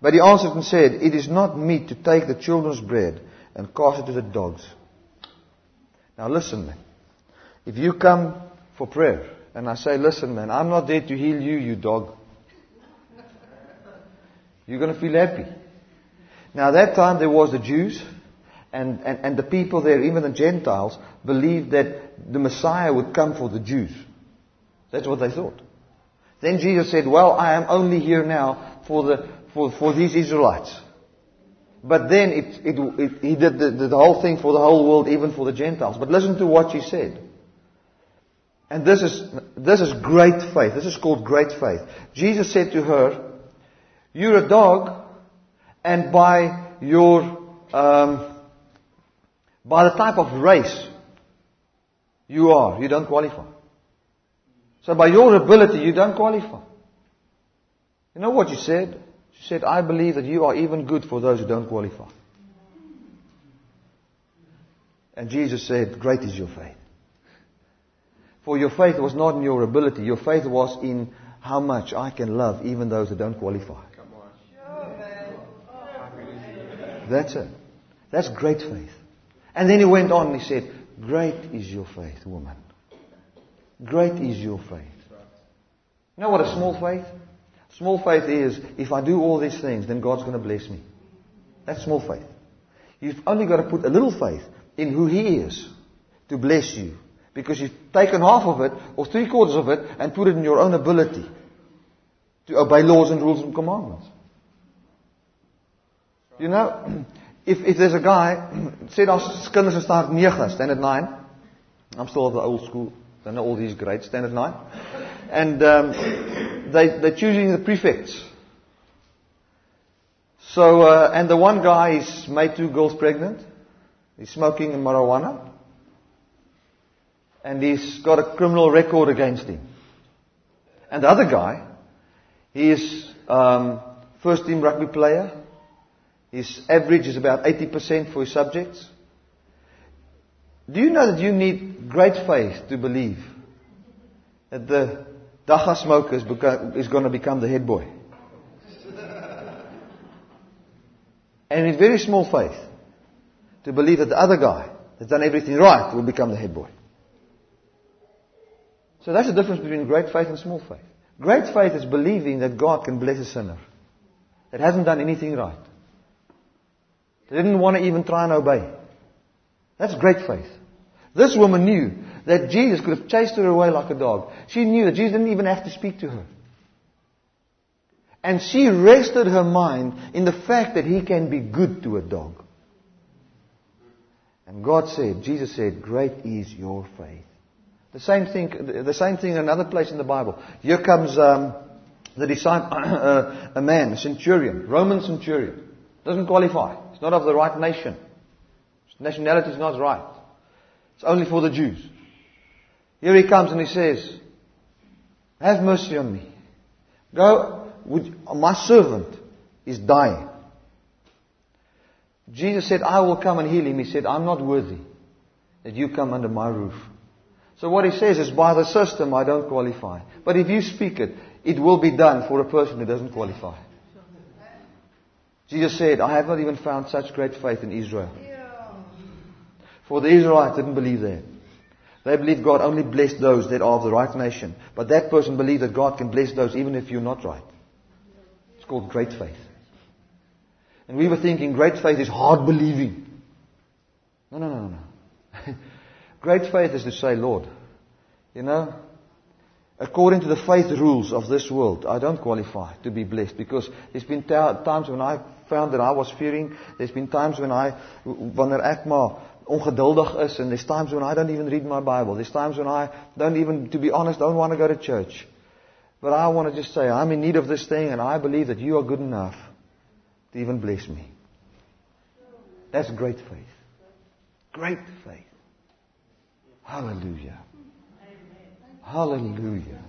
But he answered and said, It is not meet to take the children's bread and cast it to the dogs. Now listen, man. If you come for prayer and I say, Listen, man, I'm not there to heal you, you dog. You're going to feel happy. Now, that time there was the Jews and, and, and the people there, even the Gentiles, believed that the Messiah would come for the Jews. That's what they thought. Then Jesus said, Well, I am only here now for, the, for, for these Israelites. But then it, it, it, he did the, the whole thing for the whole world, even for the Gentiles. But listen to what he said. And this is, this is great faith. This is called great faith. Jesus said to her, You're a dog, and by your, um, by the type of race you are, you don't qualify. So by your ability, you don't qualify. You know what you said? She said, I believe that you are even good for those who don't qualify. And Jesus said, Great is your faith. For your faith was not in your ability, your faith was in how much I can love even those who don't qualify. That's it. That's great faith. And then he went on and he said, Great is your faith, woman. Great is your faith. You know what a small faith? Small faith is, if I do all these things, then God's going to bless me. That's small faith. You've only got to put a little faith in who He is to bless you. Because you've taken half of it, or three quarters of it, and put it in your own ability to obey laws and rules and commandments. You know, if, if there's a guy, say ons kinders staan 9, standard 9. I'm still of the old school. Don't know all these grades, standard 9. And um, they, they're choosing the prefects. So, uh, and the one guy is made two girls pregnant. He's smoking marijuana. And he's got a criminal record against him. And the other guy, he is um, first team rugby player. His average is about 80% for his subjects. Do you know that you need great faith to believe that the dagga smoker is, is going to become the head boy? And with very small faith to believe that the other guy that's done everything right will become the head boy. So that's the difference between great faith and small faith. Great faith is believing that God can bless a sinner that hasn't done anything right. They didn't want to even try and obey. That's great faith. This woman knew that Jesus could have chased her away like a dog. She knew that Jesus didn't even have to speak to her. And she rested her mind in the fact that he can be good to a dog. And God said, Jesus said, great is your faith. The same thing, the same thing in another place in the Bible. Here comes um, the disciple, uh, a man, a centurion, Roman centurion. Doesn't qualify. Not of the right nation. Nationality is not right. It's only for the Jews. Here he comes and he says, Have mercy on me. Go, would, my servant is dying. Jesus said, I will come and heal him. He said, I'm not worthy that you come under my roof. So what he says is, by the system, I don't qualify. But if you speak it, it will be done for a person who doesn't qualify. Jesus said, I have not even found such great faith in Israel. For the Israelites didn't believe that. They believed God only blessed those that are of the right nation. But that person believed that God can bless those even if you're not right. It's called great faith. And we were thinking great faith is hard believing. No, no, no, no. great faith is to say, Lord, you know, according to the faith rules of this world, I don't qualify to be blessed because there's been times when I found that I was fearing. There's been times when I, wanneer ek maar ongeduldig is and there's times when I don't even read my Bible. There's times when I don't even, to be honest, don't want to go to church. But I want to just say, I'm in need of this thing and I believe that you are good enough to even bless me. That's great faith. Great faith. Hallelujah. Hallelujah.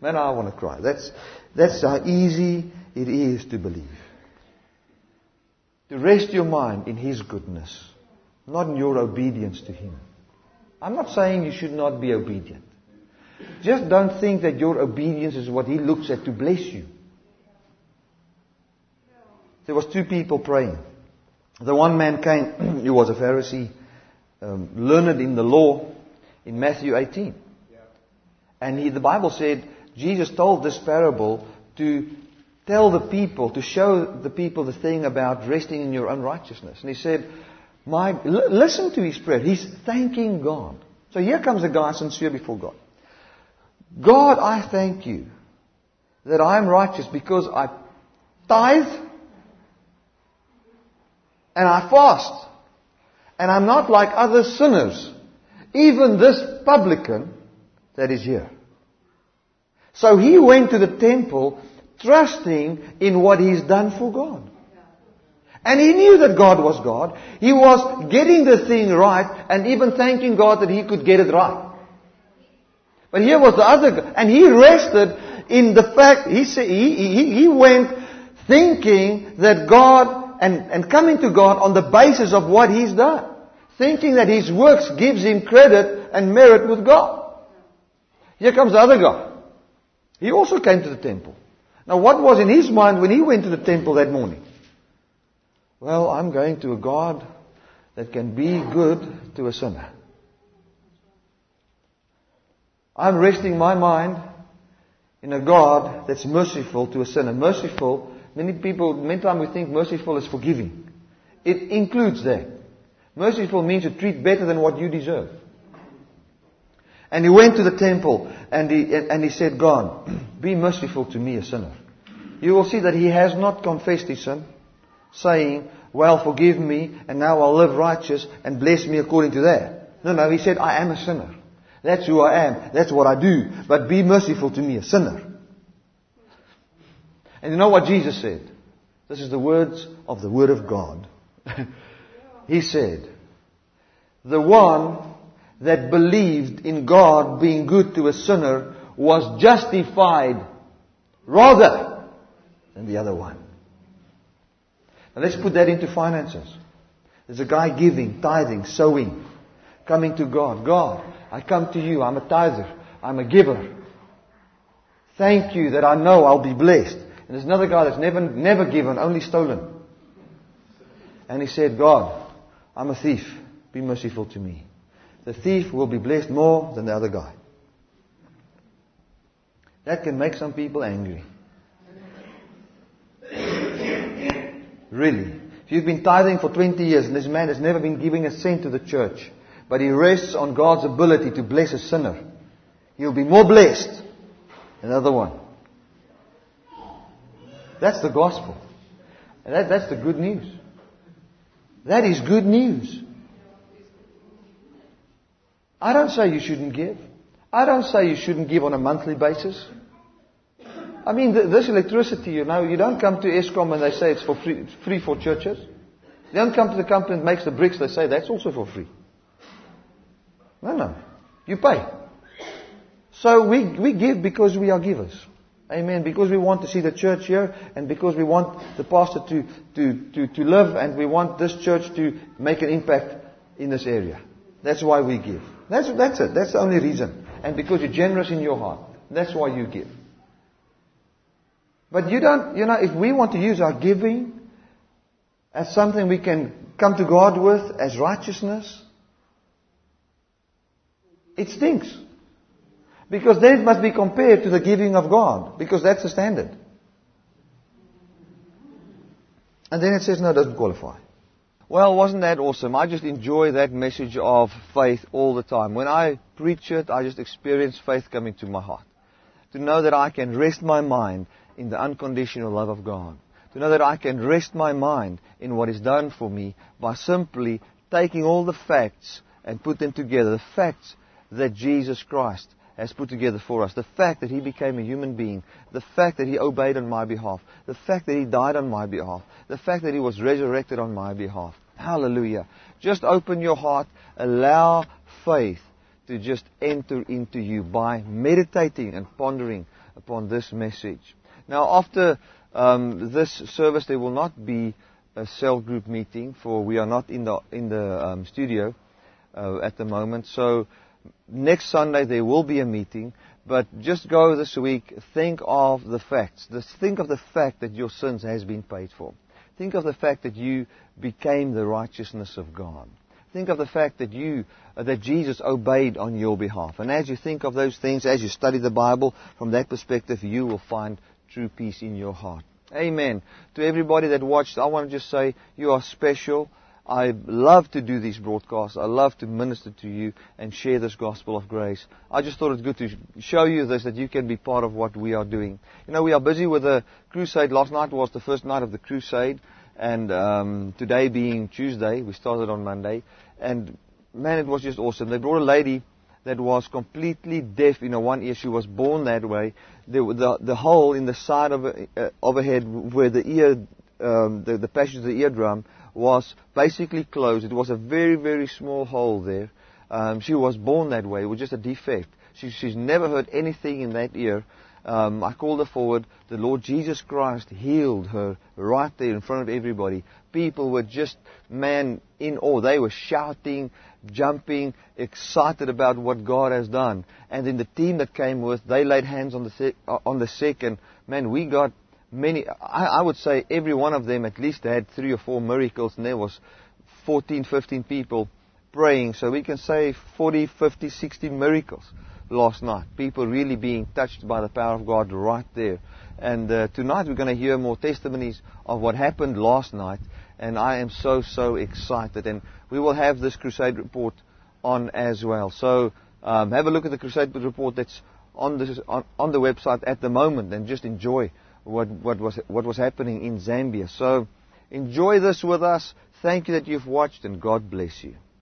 Man, I want to cry. That's, that's how easy it is to believe. To rest your mind in His goodness not in your obedience to Him. I'm not saying you should not be obedient. Just don't think that your obedience is what He looks at to bless you. There was two people praying. The one man came, he was a Pharisee, um, learned in the law, in Matthew 18. And he, the Bible said Jesus told this parable to tell the people, to show the people the thing about resting in your own righteousness. And he said, my, l- listen to his prayer. He's thanking God. So here comes a guy sincere before God. God, I thank you that I am righteous because I tithe and I fast. And I'm not like other sinners. Even this publican that is here. So he went to the temple trusting in what he's done for God. And he knew that God was God. He was getting the thing right and even thanking God that he could get it right. But here was the other, and he rested in the fact, he, he, he, he went thinking that God, and, and coming to God on the basis of what he's done. Thinking that his works gives him credit and merit with God. Here comes the other guy. He also came to the temple. Now what was in his mind when he went to the temple that morning? Well, I'm going to a God that can be good to a sinner. I'm resting my mind in a God that's merciful to a sinner. Merciful, many people, many times we think merciful is forgiving. It includes that. Merciful means to treat better than what you deserve. And he went to the temple and he, and he said, God, be merciful to me, a sinner. You will see that he has not confessed his sin, saying, well, forgive me and now I'll live righteous and bless me according to that. No, no, he said, I am a sinner. That's who I am. That's what I do. But be merciful to me, a sinner. And you know what Jesus said? This is the words of the Word of God. he said, The one that believed in God being good to a sinner was justified rather than the other one. Now let's put that into finances. There's a guy giving, tithing, sowing, coming to God. God, I come to you. I'm a tither. I'm a giver. Thank you that I know I'll be blessed. And there's another guy that's never, never given, only stolen. And he said, God, I'm a thief. Be merciful to me. The thief will be blessed more than the other guy. That can make some people angry. Really. If you've been tithing for 20 years and this man has never been giving a cent to the church, but he rests on God's ability to bless a sinner, he'll be more blessed than the other one. That's the gospel. And that, that's the good news. That is good news. I don't say you shouldn't give. I don't say you shouldn't give on a monthly basis. I mean, this electricity, you know, you don't come to Eskom and they say it's for free, free for churches. You don't come to the company that makes the bricks, they say that's also for free. No, no. You pay. So we, we give because we are givers. Amen. Because we want to see the church here and because we want the pastor to, to, to, to live and we want this church to make an impact in this area. That's why we give. That's, that's it. That's the only reason. And because you're generous in your heart. That's why you give. But you don't, you know, if we want to use our giving as something we can come to God with as righteousness, it stinks. Because then it must be compared to the giving of God, because that's the standard. And then it says, no, it doesn't qualify. Well, wasn't that awesome? I just enjoy that message of faith all the time. When I preach it, I just experience faith coming to my heart. To know that I can rest my mind in the unconditional love of God. To know that I can rest my mind in what is done for me by simply taking all the facts and put them together. The facts that Jesus Christ has put together for us. The fact that He became a human being. The fact that He obeyed on my behalf. The fact that He died on my behalf. The fact that He was resurrected on my behalf. Hallelujah. Just open your heart. Allow faith to just enter into you by meditating and pondering upon this message. Now, after um, this service, there will not be a cell group meeting, for we are not in the in the um, studio uh, at the moment. So next Sunday there will be a meeting. But just go this week. Think of the facts. Just think of the fact that your sins has been paid for. Think of the fact that you became the righteousness of God. Think of the fact that you, uh, that Jesus obeyed on your behalf. And as you think of those things, as you study the Bible from that perspective, you will find true peace in your heart. Amen. To everybody that watched, I want to just say you are special. I love to do these broadcasts. I love to minister to you and share this gospel of grace. I just thought it's good to show you this, that you can be part of what we are doing. You know, we are busy with a crusade. Last night was the first night of the crusade. And um, today being Tuesday, we started on Monday, and man, it was just awesome. They brought a lady that was completely deaf in a one ear. She was born that way. The, the, the hole in the side of her, uh, of her head where the ear, um, the, the passage of the eardrum was basically closed. It was a very, very small hole there. Um, she was born that way. It was just a defect. She, she's never heard anything in that ear. Um, I called her forward. The Lord Jesus Christ healed her right there in front of everybody. People were just, man, in awe. They were shouting, jumping, excited about what God has done. And then the team that came with, they laid hands on the, sec- uh, on the sick, and man, we got many, I, I would say every one of them at least had three or four miracles, and there was 14, 15 people praying. So we can say 40, 50, 60 miracles last night. People really being touched by the power of God right there. And uh, tonight we're going to hear more testimonies of what happened last night. And I am so, so excited. And we will have this crusade report on as well. So um, have a look at the crusade report that's on, this, on, on the website at the moment and just enjoy what, what, was, what was happening in Zambia. So enjoy this with us. Thank you that you've watched and God bless you.